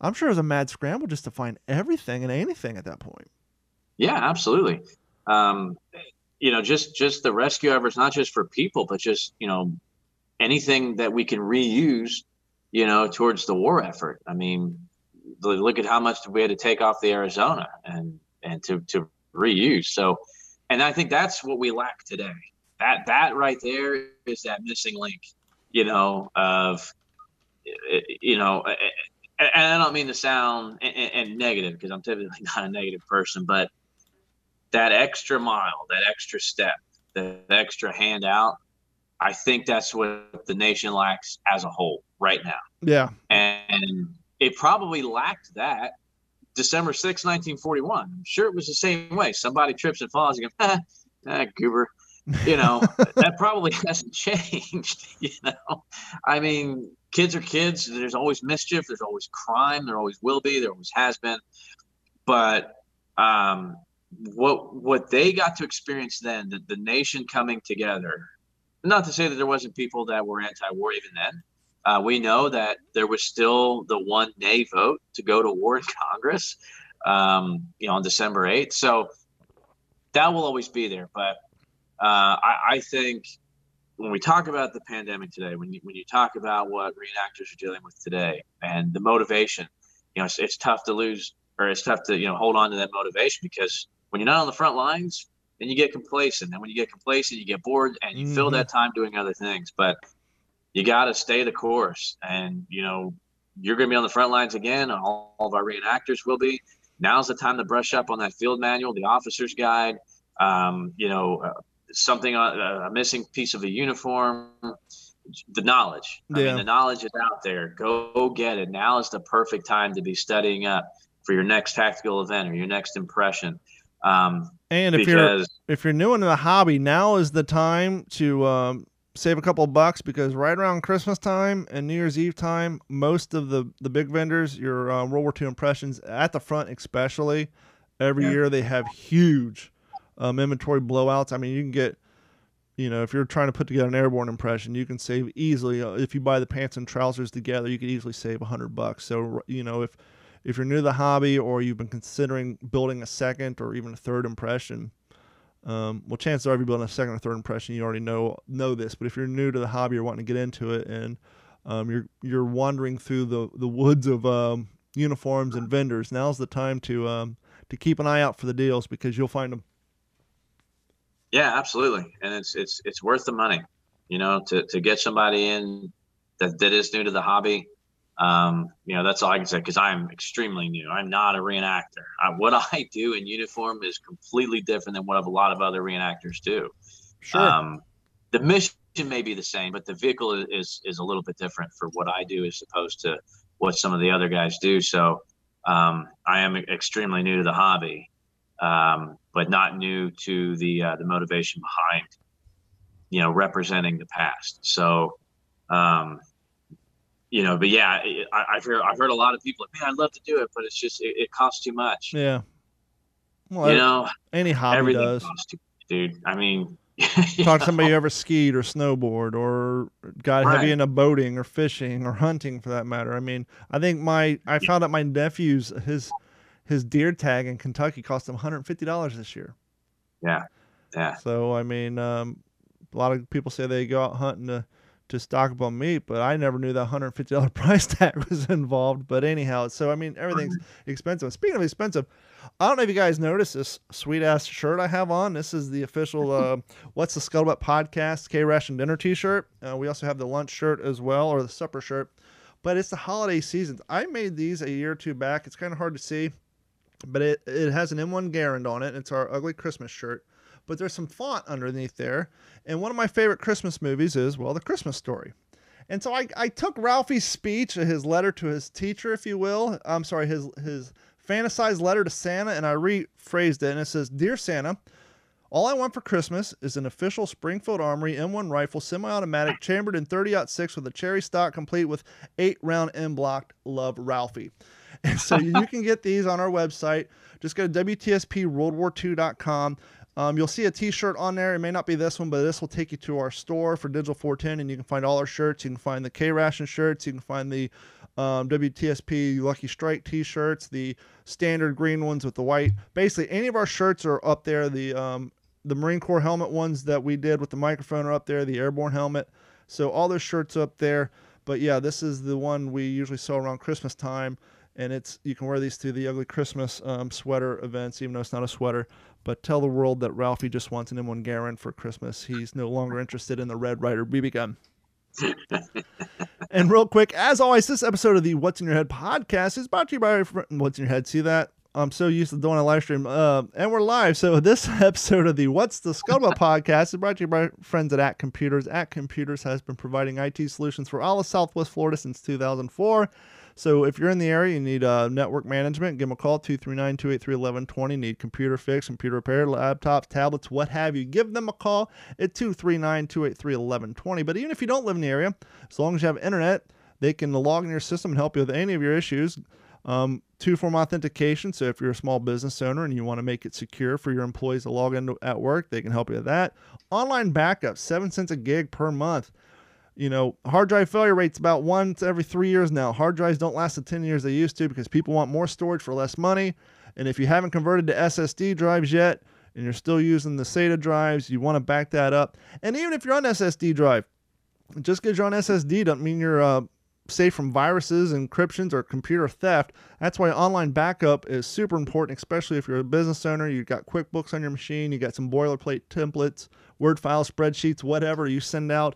I'm sure it was a mad scramble just to find everything and anything at that point. Yeah, absolutely. Um, you know, just just the rescue efforts, not just for people, but just you know, anything that we can reuse, you know, towards the war effort. I mean, look at how much we had to take off the Arizona and and to to reuse. So, and I think that's what we lack today. That that right there is that missing link, you know, of you know. And I don't mean to sound and negative because I'm typically not a negative person, but that extra mile, that extra step, that extra handout, I think that's what the nation lacks as a whole right now. Yeah. And it probably lacked that December 6, 1941. I'm sure it was the same way. Somebody trips and falls and goes, ah, goober. You know, that probably hasn't changed. You know, I mean, kids are kids. There's always mischief. There's always crime. There always will be. There always has been. But um, what what they got to experience then, the, the nation coming together. Not to say that there wasn't people that were anti-war even then. Uh, we know that there was still the one nay vote to go to war in Congress, um, you know, on December 8th. So that will always be there. But uh, I, I think when we talk about the pandemic today, when you, when you talk about what reenactors are dealing with today and the motivation, you know, it's, it's tough to lose or it's tough to, you know, hold on to that motivation because when you're not on the front lines, then you get complacent. And when you get complacent, you get bored and you fill Mhm. that time doing other things. But you got to stay the course. And, you know, you're going to be on the front lines again. All, all of our reenactors will be. Now's the time to brush up on that field manual, the officer's guide, um, you know, uh, something, on a missing piece of a uniform, the knowledge. I Yeah. mean, the knowledge is out there. Go get it. Now is the perfect time to be studying up for your next tactical event or your next impression. Um, And if you're if you're new into the hobby, now is the time to um, save a couple of bucks because right around Christmas time and New Year's Eve time, most of the the big vendors, your uh, World War II impressions at the front, especially every Yeah. year they have huge um, inventory blowouts. I mean, you can get. You know, if you're trying to put together an airborne impression, you can save easily. Uh, if you buy the pants and trousers together, you could easily save a hundred bucks. So, you know, if if you're new to the hobby or you've been considering building a second or even a third impression, um, well, chances are if you're building a second or third impression, you already know know this. But if you're new to the hobby or wanting to get into it, and um, you're you're wandering through the the woods of um, uniforms and vendors, now's the time to um, to keep an eye out for the deals because you'll find them. Yeah, absolutely, and it's it's it's worth the money, you know, to to get somebody in that that is new to the hobby. Um, you know, that's all I can say because I'm extremely new. I'm not a reenactor. I, what I do in uniform is completely different than what a lot of other reenactors do. Sure. Um, the mission may be the same, but the vehicle is, is is a little bit different for what I do as opposed to what some of the other guys do. So um, I am extremely new to the hobby, um, but not new to the uh, the motivation behind, you know, representing the past. So um, you know, but yeah, I, have heard I've heard a lot of people like, man, I'd love to do it, but it's just it, it costs too much. Yeah. Well, you know, any hobby does. much, dude. I mean, Talk to somebody who ever skied or snowboard or got Right. heavy into boating or fishing or hunting for that matter. I mean, I think my I found out my nephew's his his deer tag in Kentucky cost him $150 this year. yeah, yeah, So I mean, um, a lot of people say they go out hunting to to stock up on meat, but I never knew that hundred fifty dollar price tag was involved. But anyhow, so I mean, everything's expensive. Speaking of expensive, I don't know if you guys noticed this sweet ass shirt I have on. This is the official uh, "What's the Scuttlebutt" podcast K Ration Dinner T-shirt. Uh, we also have the lunch shirt as well, or the supper shirt. But it's the holiday season. I made these a year or two back. It's kind of hard to see, but it, it has an M1 Garand on it. It's our ugly Christmas shirt but there's some font underneath there. And one of my favorite Christmas movies is, well, The Christmas Story. And so I, I took Ralphie's speech, his letter to his teacher, if you will. I'm sorry, his his fantasized letter to Santa, and I rephrased it. And it says, Dear Santa, all I want for Christmas is an official Springfield Armory M1 rifle, semi-automatic, chambered in 30-06 with a cherry stock, complete with eight round en bloc. Love, Ralphie. And so you can get these on our website. Just go to WTSPWorldWar2.com. Um, you'll see a T-shirt on there. It may not be this one, but this will take you to our store for Digital 410, and you can find all our shirts. You can find the K Ration shirts. You can find the um, WTSP Lucky Strike T-shirts, the standard green ones with the white. Basically, any of our shirts are up there. The um, the Marine Corps helmet ones that we did with the microphone are up there. The airborne helmet. So all those shirts up there. But yeah, this is the one we usually sell around Christmas time, and it's you can wear these to the ugly Christmas um, sweater events, even though it's not a sweater. But tell the world that Ralphie just wants an M1 Garand for Christmas. He's no longer interested in the Red Ryder BB gun. and real quick, as always, this episode of the What's in Your Head podcast is brought to you by What's in Your Head. See that? I'm so used to doing a live stream, uh, and we're live. So this episode of the What's the Scuttlebutt podcast is brought to you by friends at At Computers. At Computers has been providing IT solutions for all of Southwest Florida since 2004. So if you're in the area, you need uh, network management, give them a call, 239-283-1120. Need computer fix, computer repair, laptops, tablets, what have you. Give them a call at 239-283-1120. But even if you don't live in the area, as long as you have internet, they can log in your system and help you with any of your issues. Um, two-form authentication. So if you're a small business owner and you want to make it secure for your employees to log in at work, they can help you with that. Online backup, seven cents a gig per month. You know, hard drive failure rate's about once every three years now. Hard drives don't last the 10 years they used to because people want more storage for less money. And if you haven't converted to SSD drives yet and you're still using the SATA drives, you want to back that up. And even if you're on SSD drive, just because you're on SSD doesn't mean you're uh, safe from viruses, encryptions, or computer theft. That's why online backup is super important, especially if you're a business owner. You've got QuickBooks on your machine, you got some boilerplate templates, Word files, spreadsheets, whatever you send out.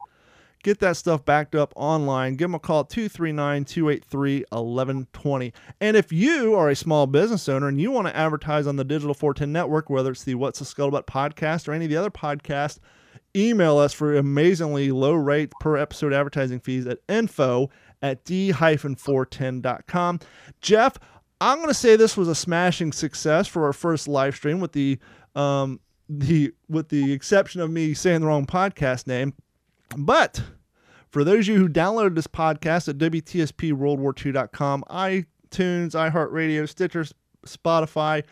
Get that stuff backed up online. Give them a call at 239 283 1120. And if you are a small business owner and you want to advertise on the Digital 410 network, whether it's the What's the Scuttlebutt podcast or any of the other podcasts, email us for amazingly low rate per episode advertising fees at info at d-410.com. Jeff, I'm going to say this was a smashing success for our first live stream with the um, the with the exception of me saying the wrong podcast name. But for those of you who downloaded this podcast at WTSPWorldWar2.com, iTunes, iHeartRadio, Stitcher, Spotify,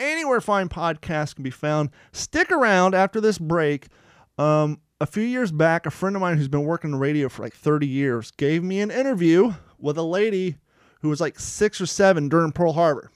anywhere fine podcasts can be found, stick around after this break. Um, a few years back, a friend of mine who's been working in radio for like 30 years gave me an interview with a lady who was like six or seven during Pearl Harbor.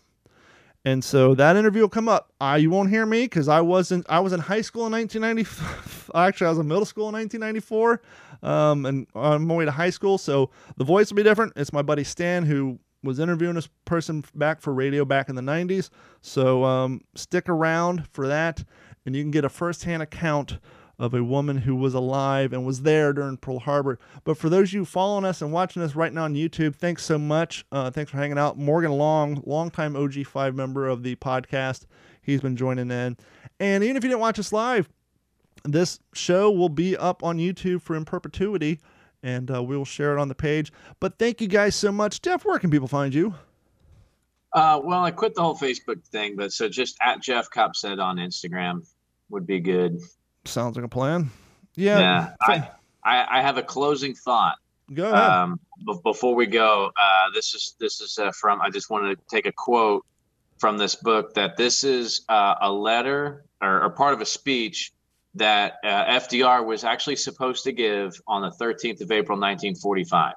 And so that interview will come up. Uh, you won't hear me because I wasn't. I was in high school in 1990. Actually, I was in middle school in 1994, um, and on my way to high school. So the voice will be different. It's my buddy Stan who was interviewing this person back for radio back in the 90s. So um, stick around for that, and you can get a firsthand account of a woman who was alive and was there during Pearl Harbor. But for those of you following us and watching us right now on YouTube, thanks so much. Uh, thanks for hanging out. Morgan Long, longtime OG5 member of the podcast, he's been joining in. And even if you didn't watch us live, this show will be up on YouTube for in perpetuity, and uh, we will share it on the page. But thank you guys so much. Jeff, where can people find you? Uh, well, I quit the whole Facebook thing, but so just at Jeff Copset on Instagram would be good. Sounds like a plan. Yeah. Yeah, I, I, I have a closing thought. Go ahead. Um, b- before we go, uh, this is this is uh, from. I just wanted to take a quote from this book that this is uh, a letter or, or part of a speech that uh, FDR was actually supposed to give on the 13th of April, 1945.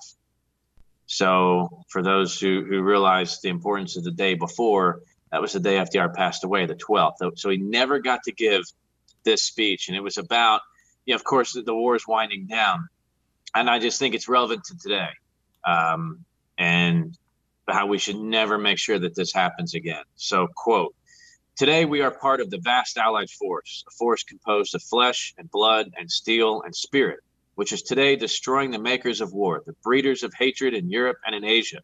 So, for those who, who realize the importance of the day before, that was the day FDR passed away, the 12th. So, he never got to give this speech. And it was about, you know, of course, the, the war is winding down. And I just think it's relevant to today um, and how we should never make sure that this happens again. So, quote, Today, we are part of the vast Allied force, a force composed of flesh and blood and steel and spirit, which is today destroying the makers of war, the breeders of hatred in Europe and in Asia.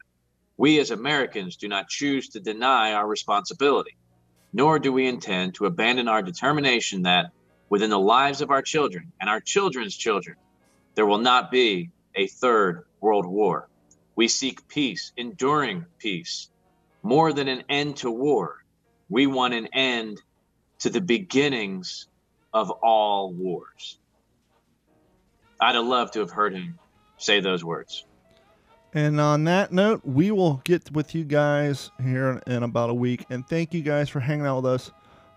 We as Americans do not choose to deny our responsibility, nor do we intend to abandon our determination that within the lives of our children and our children's children, there will not be a third world war. We seek peace, enduring peace, more than an end to war we want an end to the beginnings of all wars. I'd have loved to have heard him say those words. And on that note, we will get with you guys here in about a week. And thank you guys for hanging out with us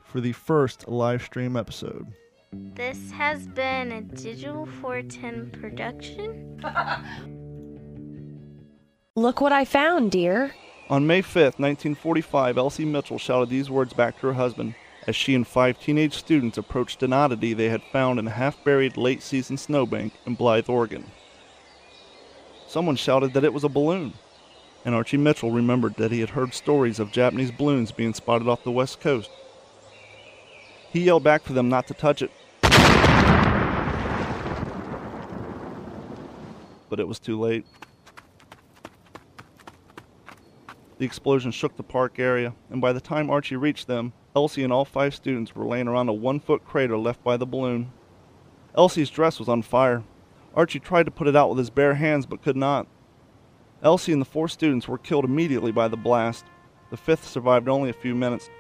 for the first live stream episode. This has been a Digital 410 production. Look what I found, dear. On May 5th, 1945, Elsie Mitchell shouted these words back to her husband as she and five teenage students approached an oddity they had found in a half buried late season snowbank in Bly, Oregon. Someone shouted that it was a balloon, and Archie Mitchell remembered that he had heard stories of Japanese balloons being spotted off the west coast. He yelled back for them not to touch it. But it was too late. The explosion shook the park area, and by the time Archie reached them, Elsie and all five students were laying around a one foot crater left by the balloon. Elsie's dress was on fire. Archie tried to put it out with his bare hands but could not. Elsie and the four students were killed immediately by the blast. The fifth survived only a few minutes.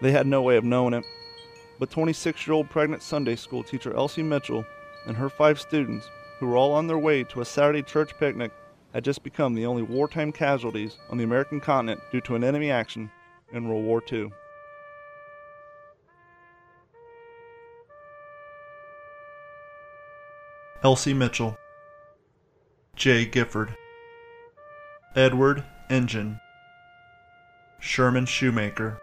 They had no way of knowing it. But 26 year old pregnant Sunday school teacher Elsie Mitchell and her five students, who were all on their way to a Saturday church picnic, had just become the only wartime casualties on the American continent due to an enemy action in World War II. Elsie Mitchell, Jay Gifford, Edward Engen, Sherman Shoemaker,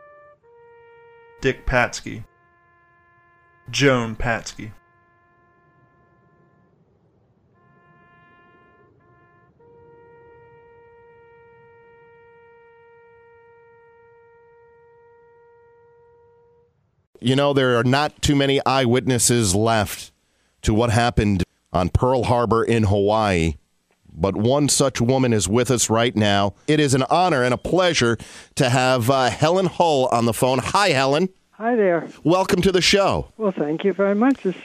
Dick Patzke, Joan Patzke. You know, there are not too many eyewitnesses left to what happened on Pearl Harbor in Hawaii. But one such woman is with us right now. It is an honor and a pleasure to have uh, Helen Hull on the phone. Hi, Helen. Hi there. Welcome to the show. Well, thank you very much. It's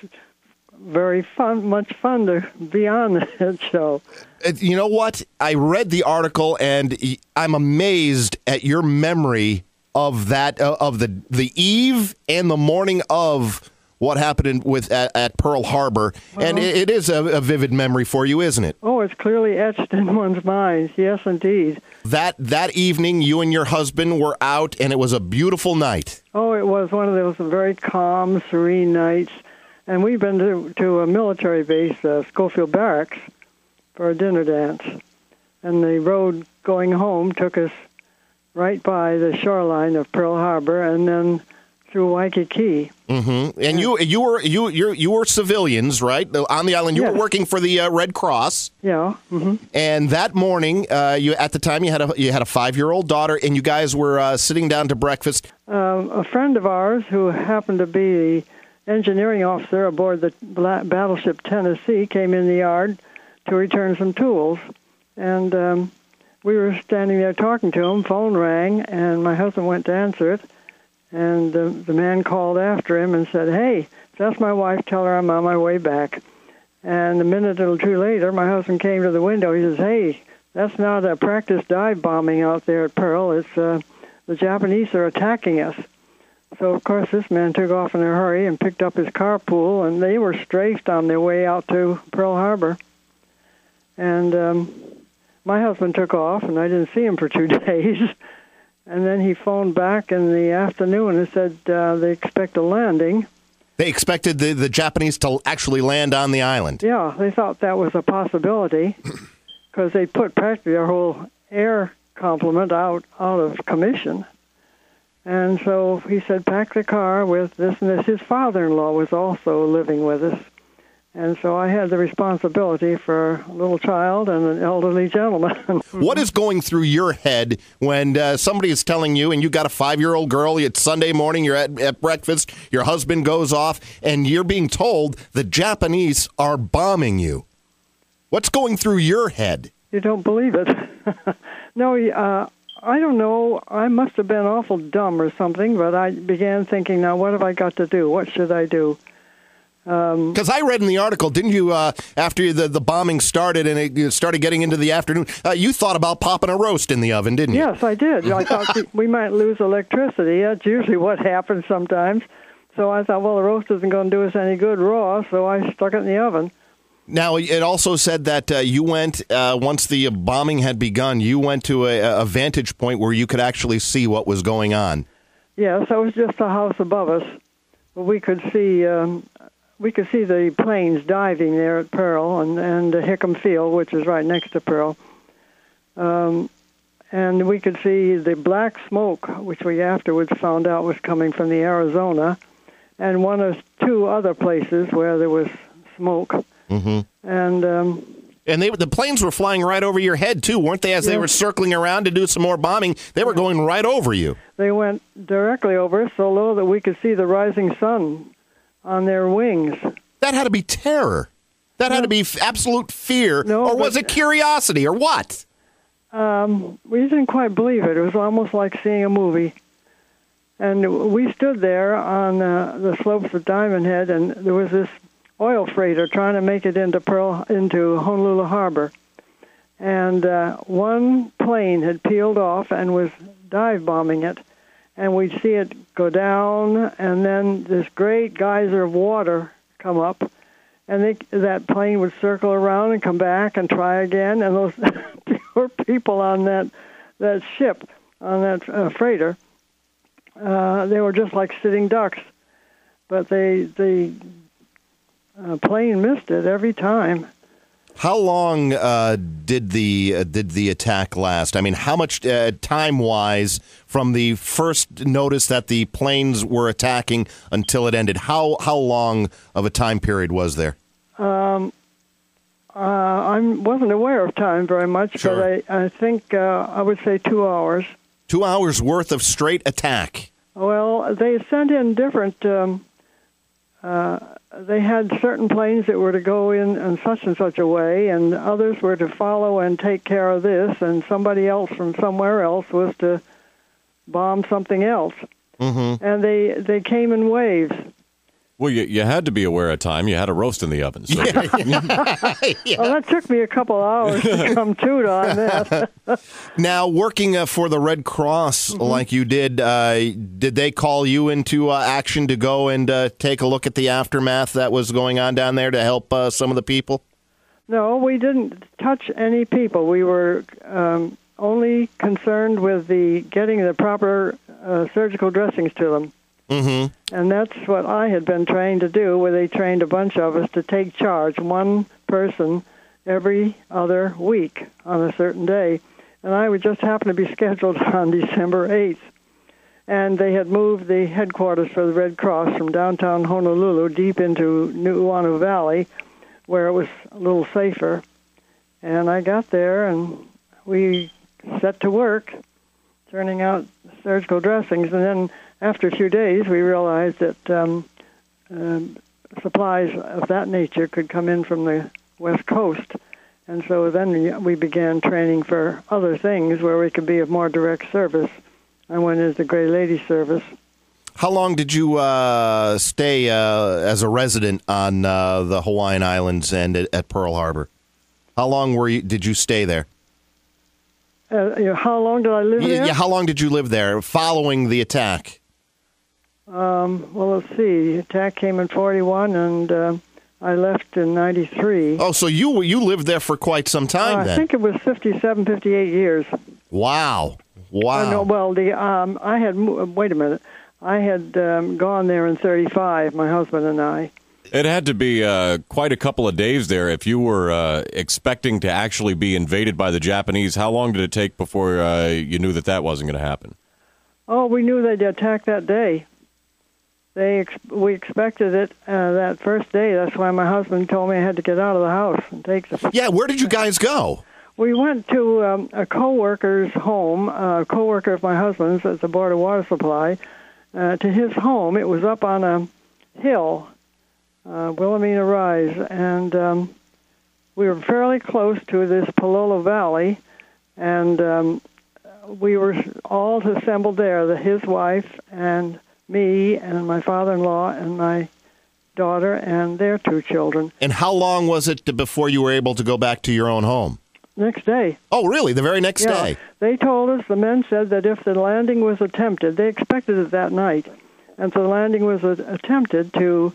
very fun, much fun to be on that show. Uh, You know what? I read the article and I'm amazed at your memory of that uh, of the the eve and the morning of what happened in, with at, at Pearl Harbor, and it, it is a, a vivid memory for you, isn't it? Oh, it's clearly etched in one's mind. Yes, indeed. That that evening, you and your husband were out, and it was a beautiful night. Oh, it was one of those very calm, serene nights. And we've been to, to a military base, uh, Schofield Barracks, for a dinner dance. And the road going home took us right by the shoreline of Pearl Harbor and then through Waikiki. hmm And you you were you you you were civilians, right? On the island, you were working for the uh, Red Cross. Yeah. hmm And that morning, uh, you at the time you had a you had a five year old daughter, and you guys were uh, sitting down to breakfast. Um, a friend of ours who happened to be the engineering officer aboard the battleship Tennessee came in the yard to return some tools, and um, we were standing there talking to him. Phone rang, and my husband went to answer it, and the, the man called after him and said, "Hey, that's my wife. Tell her I'm on my way back." And a minute or two later, my husband came to the window. He says, "Hey, that's not a practice dive bombing out there at Pearl. It's uh, the Japanese are attacking us." So of course this man took off in a hurry and picked up his carpool, and they were strafed on their way out to Pearl Harbor. And um, my husband took off, and I didn't see him for two days. And then he phoned back in the afternoon and said uh, they expect a landing. They expected the, the Japanese to actually land on the island. Yeah, they thought that was a possibility because they put practically their whole air complement out out of commission. And so he said, pack the car with this and this. His father-in-law was also living with us. And so I had the responsibility for a little child and an elderly gentleman. what is going through your head when uh, somebody is telling you, and you've got a five year old girl, it's Sunday morning, you're at, at breakfast, your husband goes off, and you're being told the Japanese are bombing you? What's going through your head? You don't believe it. no, uh, I don't know. I must have been awful dumb or something, but I began thinking, now what have I got to do? What should I do? Because um, I read in the article, didn't you, uh, after the, the bombing started and it started getting into the afternoon, uh, you thought about popping a roast in the oven, didn't you? Yes, I did. I thought we might lose electricity. That's usually what happens sometimes. So I thought, well, the roast isn't going to do us any good raw, so I stuck it in the oven. Now, it also said that uh, you went, uh, once the bombing had begun, you went to a, a, vantage point where you could actually see what was going on. Yes, that was just a house above us. We could see um, we could see the planes diving there at Pearl and, and Hickam Field, which is right next to Pearl. Um, and we could see the black smoke, which we afterwards found out was coming from the Arizona, and one of two other places where there was smoke. Mm-hmm. And um, and they the planes were flying right over your head too, weren't they? As yes. they were circling around to do some more bombing, they were going right over you. They went directly over us, so low that we could see the rising sun on their wings. That had to be terror. That had to be absolute fear, no, or was it curiosity, or what? Um, we didn't quite believe it. It was almost like seeing a movie. And we stood there on uh, the slopes of Diamond Head, and there was this oil freighter trying to make it into Pearl into Honolulu Harbor. And uh, one plane had peeled off and was dive bombing it and we'd see it go down, and then this great geyser of water come up, and they, that plane would circle around and come back and try again, and those poor people on that that ship on that uh, freighter, uh, they were just like sitting ducks, but they the uh, plane missed it every time. How long uh, did the uh, did the attack last? I mean, how much uh, time wise from the first notice that the planes were attacking until it ended? How how long of a time period was there? Um, uh, I wasn't aware of time very much, sure. but I I think uh, I would say two hours. Two hours worth of straight attack. Well, they sent in different. Um, uh, they had certain planes that were to go in in such and such a way, and others were to follow and take care of this, and somebody else from somewhere else was to bomb something else. Mm-hmm. And they they came in waves. Well, you, you had to be aware of time. You had a roast in the oven. So. yeah. Well, that took me a couple hours to come to on that. now, working uh, for the Red Cross mm-hmm. like you did, uh, did they call you into uh, action to go and uh, take a look at the aftermath that was going on down there to help uh, some of the people? No, we didn't touch any people. We were um, only concerned with the getting the proper uh, surgical dressings to them. Mm-hmm. And that's what I had been trained to do, where they trained a bunch of us to take charge, one person every other week on a certain day. And I would just happen to be scheduled on December 8th. And they had moved the headquarters for the Red Cross from downtown Honolulu deep into Nuuanu Valley, where it was a little safer. And I got there, and we set to work turning out surgical dressings. And then after a few days, we realized that um, uh, supplies of that nature could come in from the West Coast. And so then we began training for other things where we could be of more direct service. I went into the Gray Lady service. How long did you uh, stay uh, as a resident on uh, the Hawaiian Islands and at, at, Pearl Harbor? How long were you? Did you stay there? Uh, you know, how long did I live yeah, there? Yeah, how long did you live there following the attack? Um, well, let's see. The attack came in 41, and uh, I left in 93. Oh, so you you lived there for quite some time I then? think it was 57, 58 years. Wow. Wow. Oh, no, well, the um, I had wait a minute. I had um, gone there in 35. My husband and I. It had to be uh, quite a couple of days there if you were uh, expecting to actually be invaded by the Japanese. How long did it take before uh, you knew that that wasn't going to happen? Oh, we knew they'd attack that day. They ex- we expected it uh, that first day. That's why my husband told me I had to get out of the house and take the. Yeah, where did you guys go? We went to um, a coworker's home, a coworker of my husband's at the Board of Water Supply, uh, to his home. It was up on a hill, uh, Wilhelmina Rise, and um, we were fairly close to this Palolo Valley, and um, we were all assembled there. The, his wife and me and my father-in-law and my daughter and their two children. And how long was it to- before you were able to go back to your own home? Next day. Oh, really? The very next yeah, day? They told us, the men said that if the landing was attempted, they expected it that night, and if the landing was attempted to,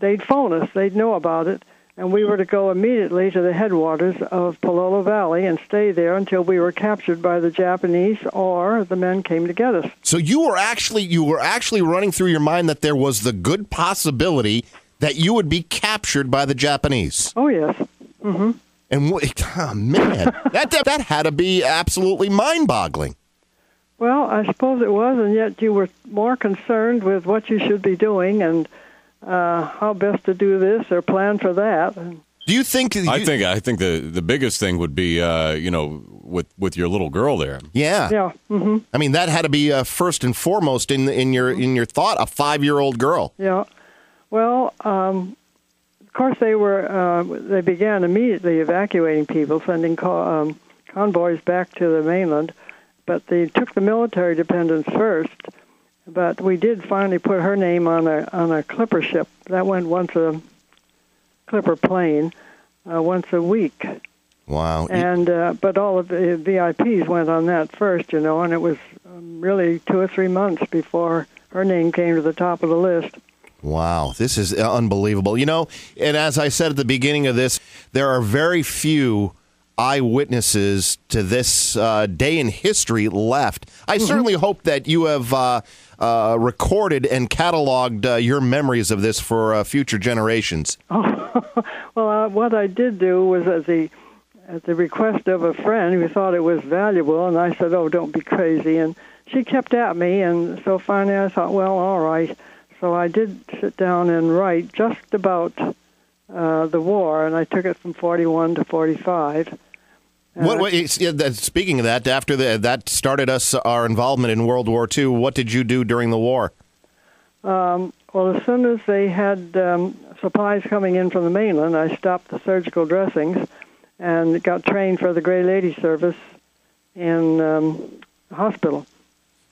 they'd phone us, they'd know about it, and we were to go immediately to the headwaters of Palolo Valley and stay there until we were captured by the Japanese or the men came to get us. So you were actually you were actually running through your mind that there was the good possibility that you would be captured by the Japanese. Oh yes. Mm-hmm. And wh- oh, man, that, that that had to be absolutely mind-boggling. Well, I suppose it was, and yet you were more concerned with what you should be doing and uh, how best to do this or plan for that. Do you think? I think I think the the biggest thing would be uh, you know with with your little girl there. Yeah. Yeah. hmm I mean, that had to be uh, first and foremost in in your in your thought. A five-year-old girl. Yeah. Well, um, of course, they were. Uh, they began immediately evacuating people, sending co- um, convoys back to the mainland. But they took the military dependents first. But we did finally put her name on a on a clipper ship that went once a clipper plane uh, once a week. Wow. And uh, but all of the VIPs went on that first, you know, and it was um, really two or three months before her name came to the top of the list. Wow, this is unbelievable. You know, and as I said at the beginning of this, there are very few eyewitnesses to this uh, day in history left. I certainly hope that you have uh, uh, recorded and cataloged uh, your memories of this for uh, future generations. Well, uh, what I did do was at the at the request of a friend who thought it was valuable, and I said, "Oh, don't be crazy." And she kept at me, and so finally I thought, "Well, all right." So I did sit down and write just about uh, the war, and I took it from 41 to 45. What, what, yeah, speaking of that, after the, that started us our involvement in World War II, what did you do during the war? Um, well, as soon as they had um, supplies coming in from the mainland, I stopped the surgical dressings and got trained for the Gray Lady Service in um, the hospital.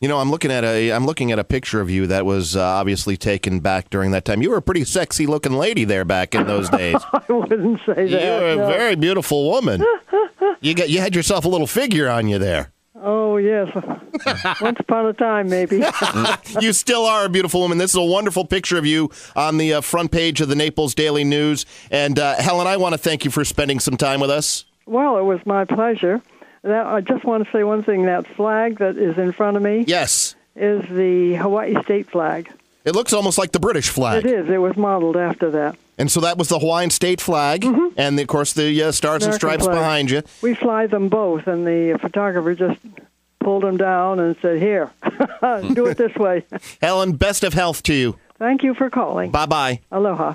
You know, I'm looking at a I'm looking at a picture of you that was uh, obviously taken back during that time. You were a pretty sexy looking lady there back in those days. I wouldn't say that. you were a very beautiful woman. You got you had yourself a little figure on you there. Oh yes, once upon a time, maybe. you still are a beautiful woman. This is a wonderful picture of you on the uh, front page of the Naples Daily News. And uh, Helen, I want to thank you for spending some time with us. well, it was my pleasure. That I just want to say one thing. That flag that is in front of me Yes, is the Hawaii state flag. it looks almost like the British flag. It is. It was modeled after that. And so that was the Hawaiian state flag, and of course the uh, stars and Mm-hmm. Stripes flag. behind you. We fly them both, and the photographer just pulled them down and said, "Here, do it this way." Helen, best of health to you. Thank you for calling. Bye bye. Aloha.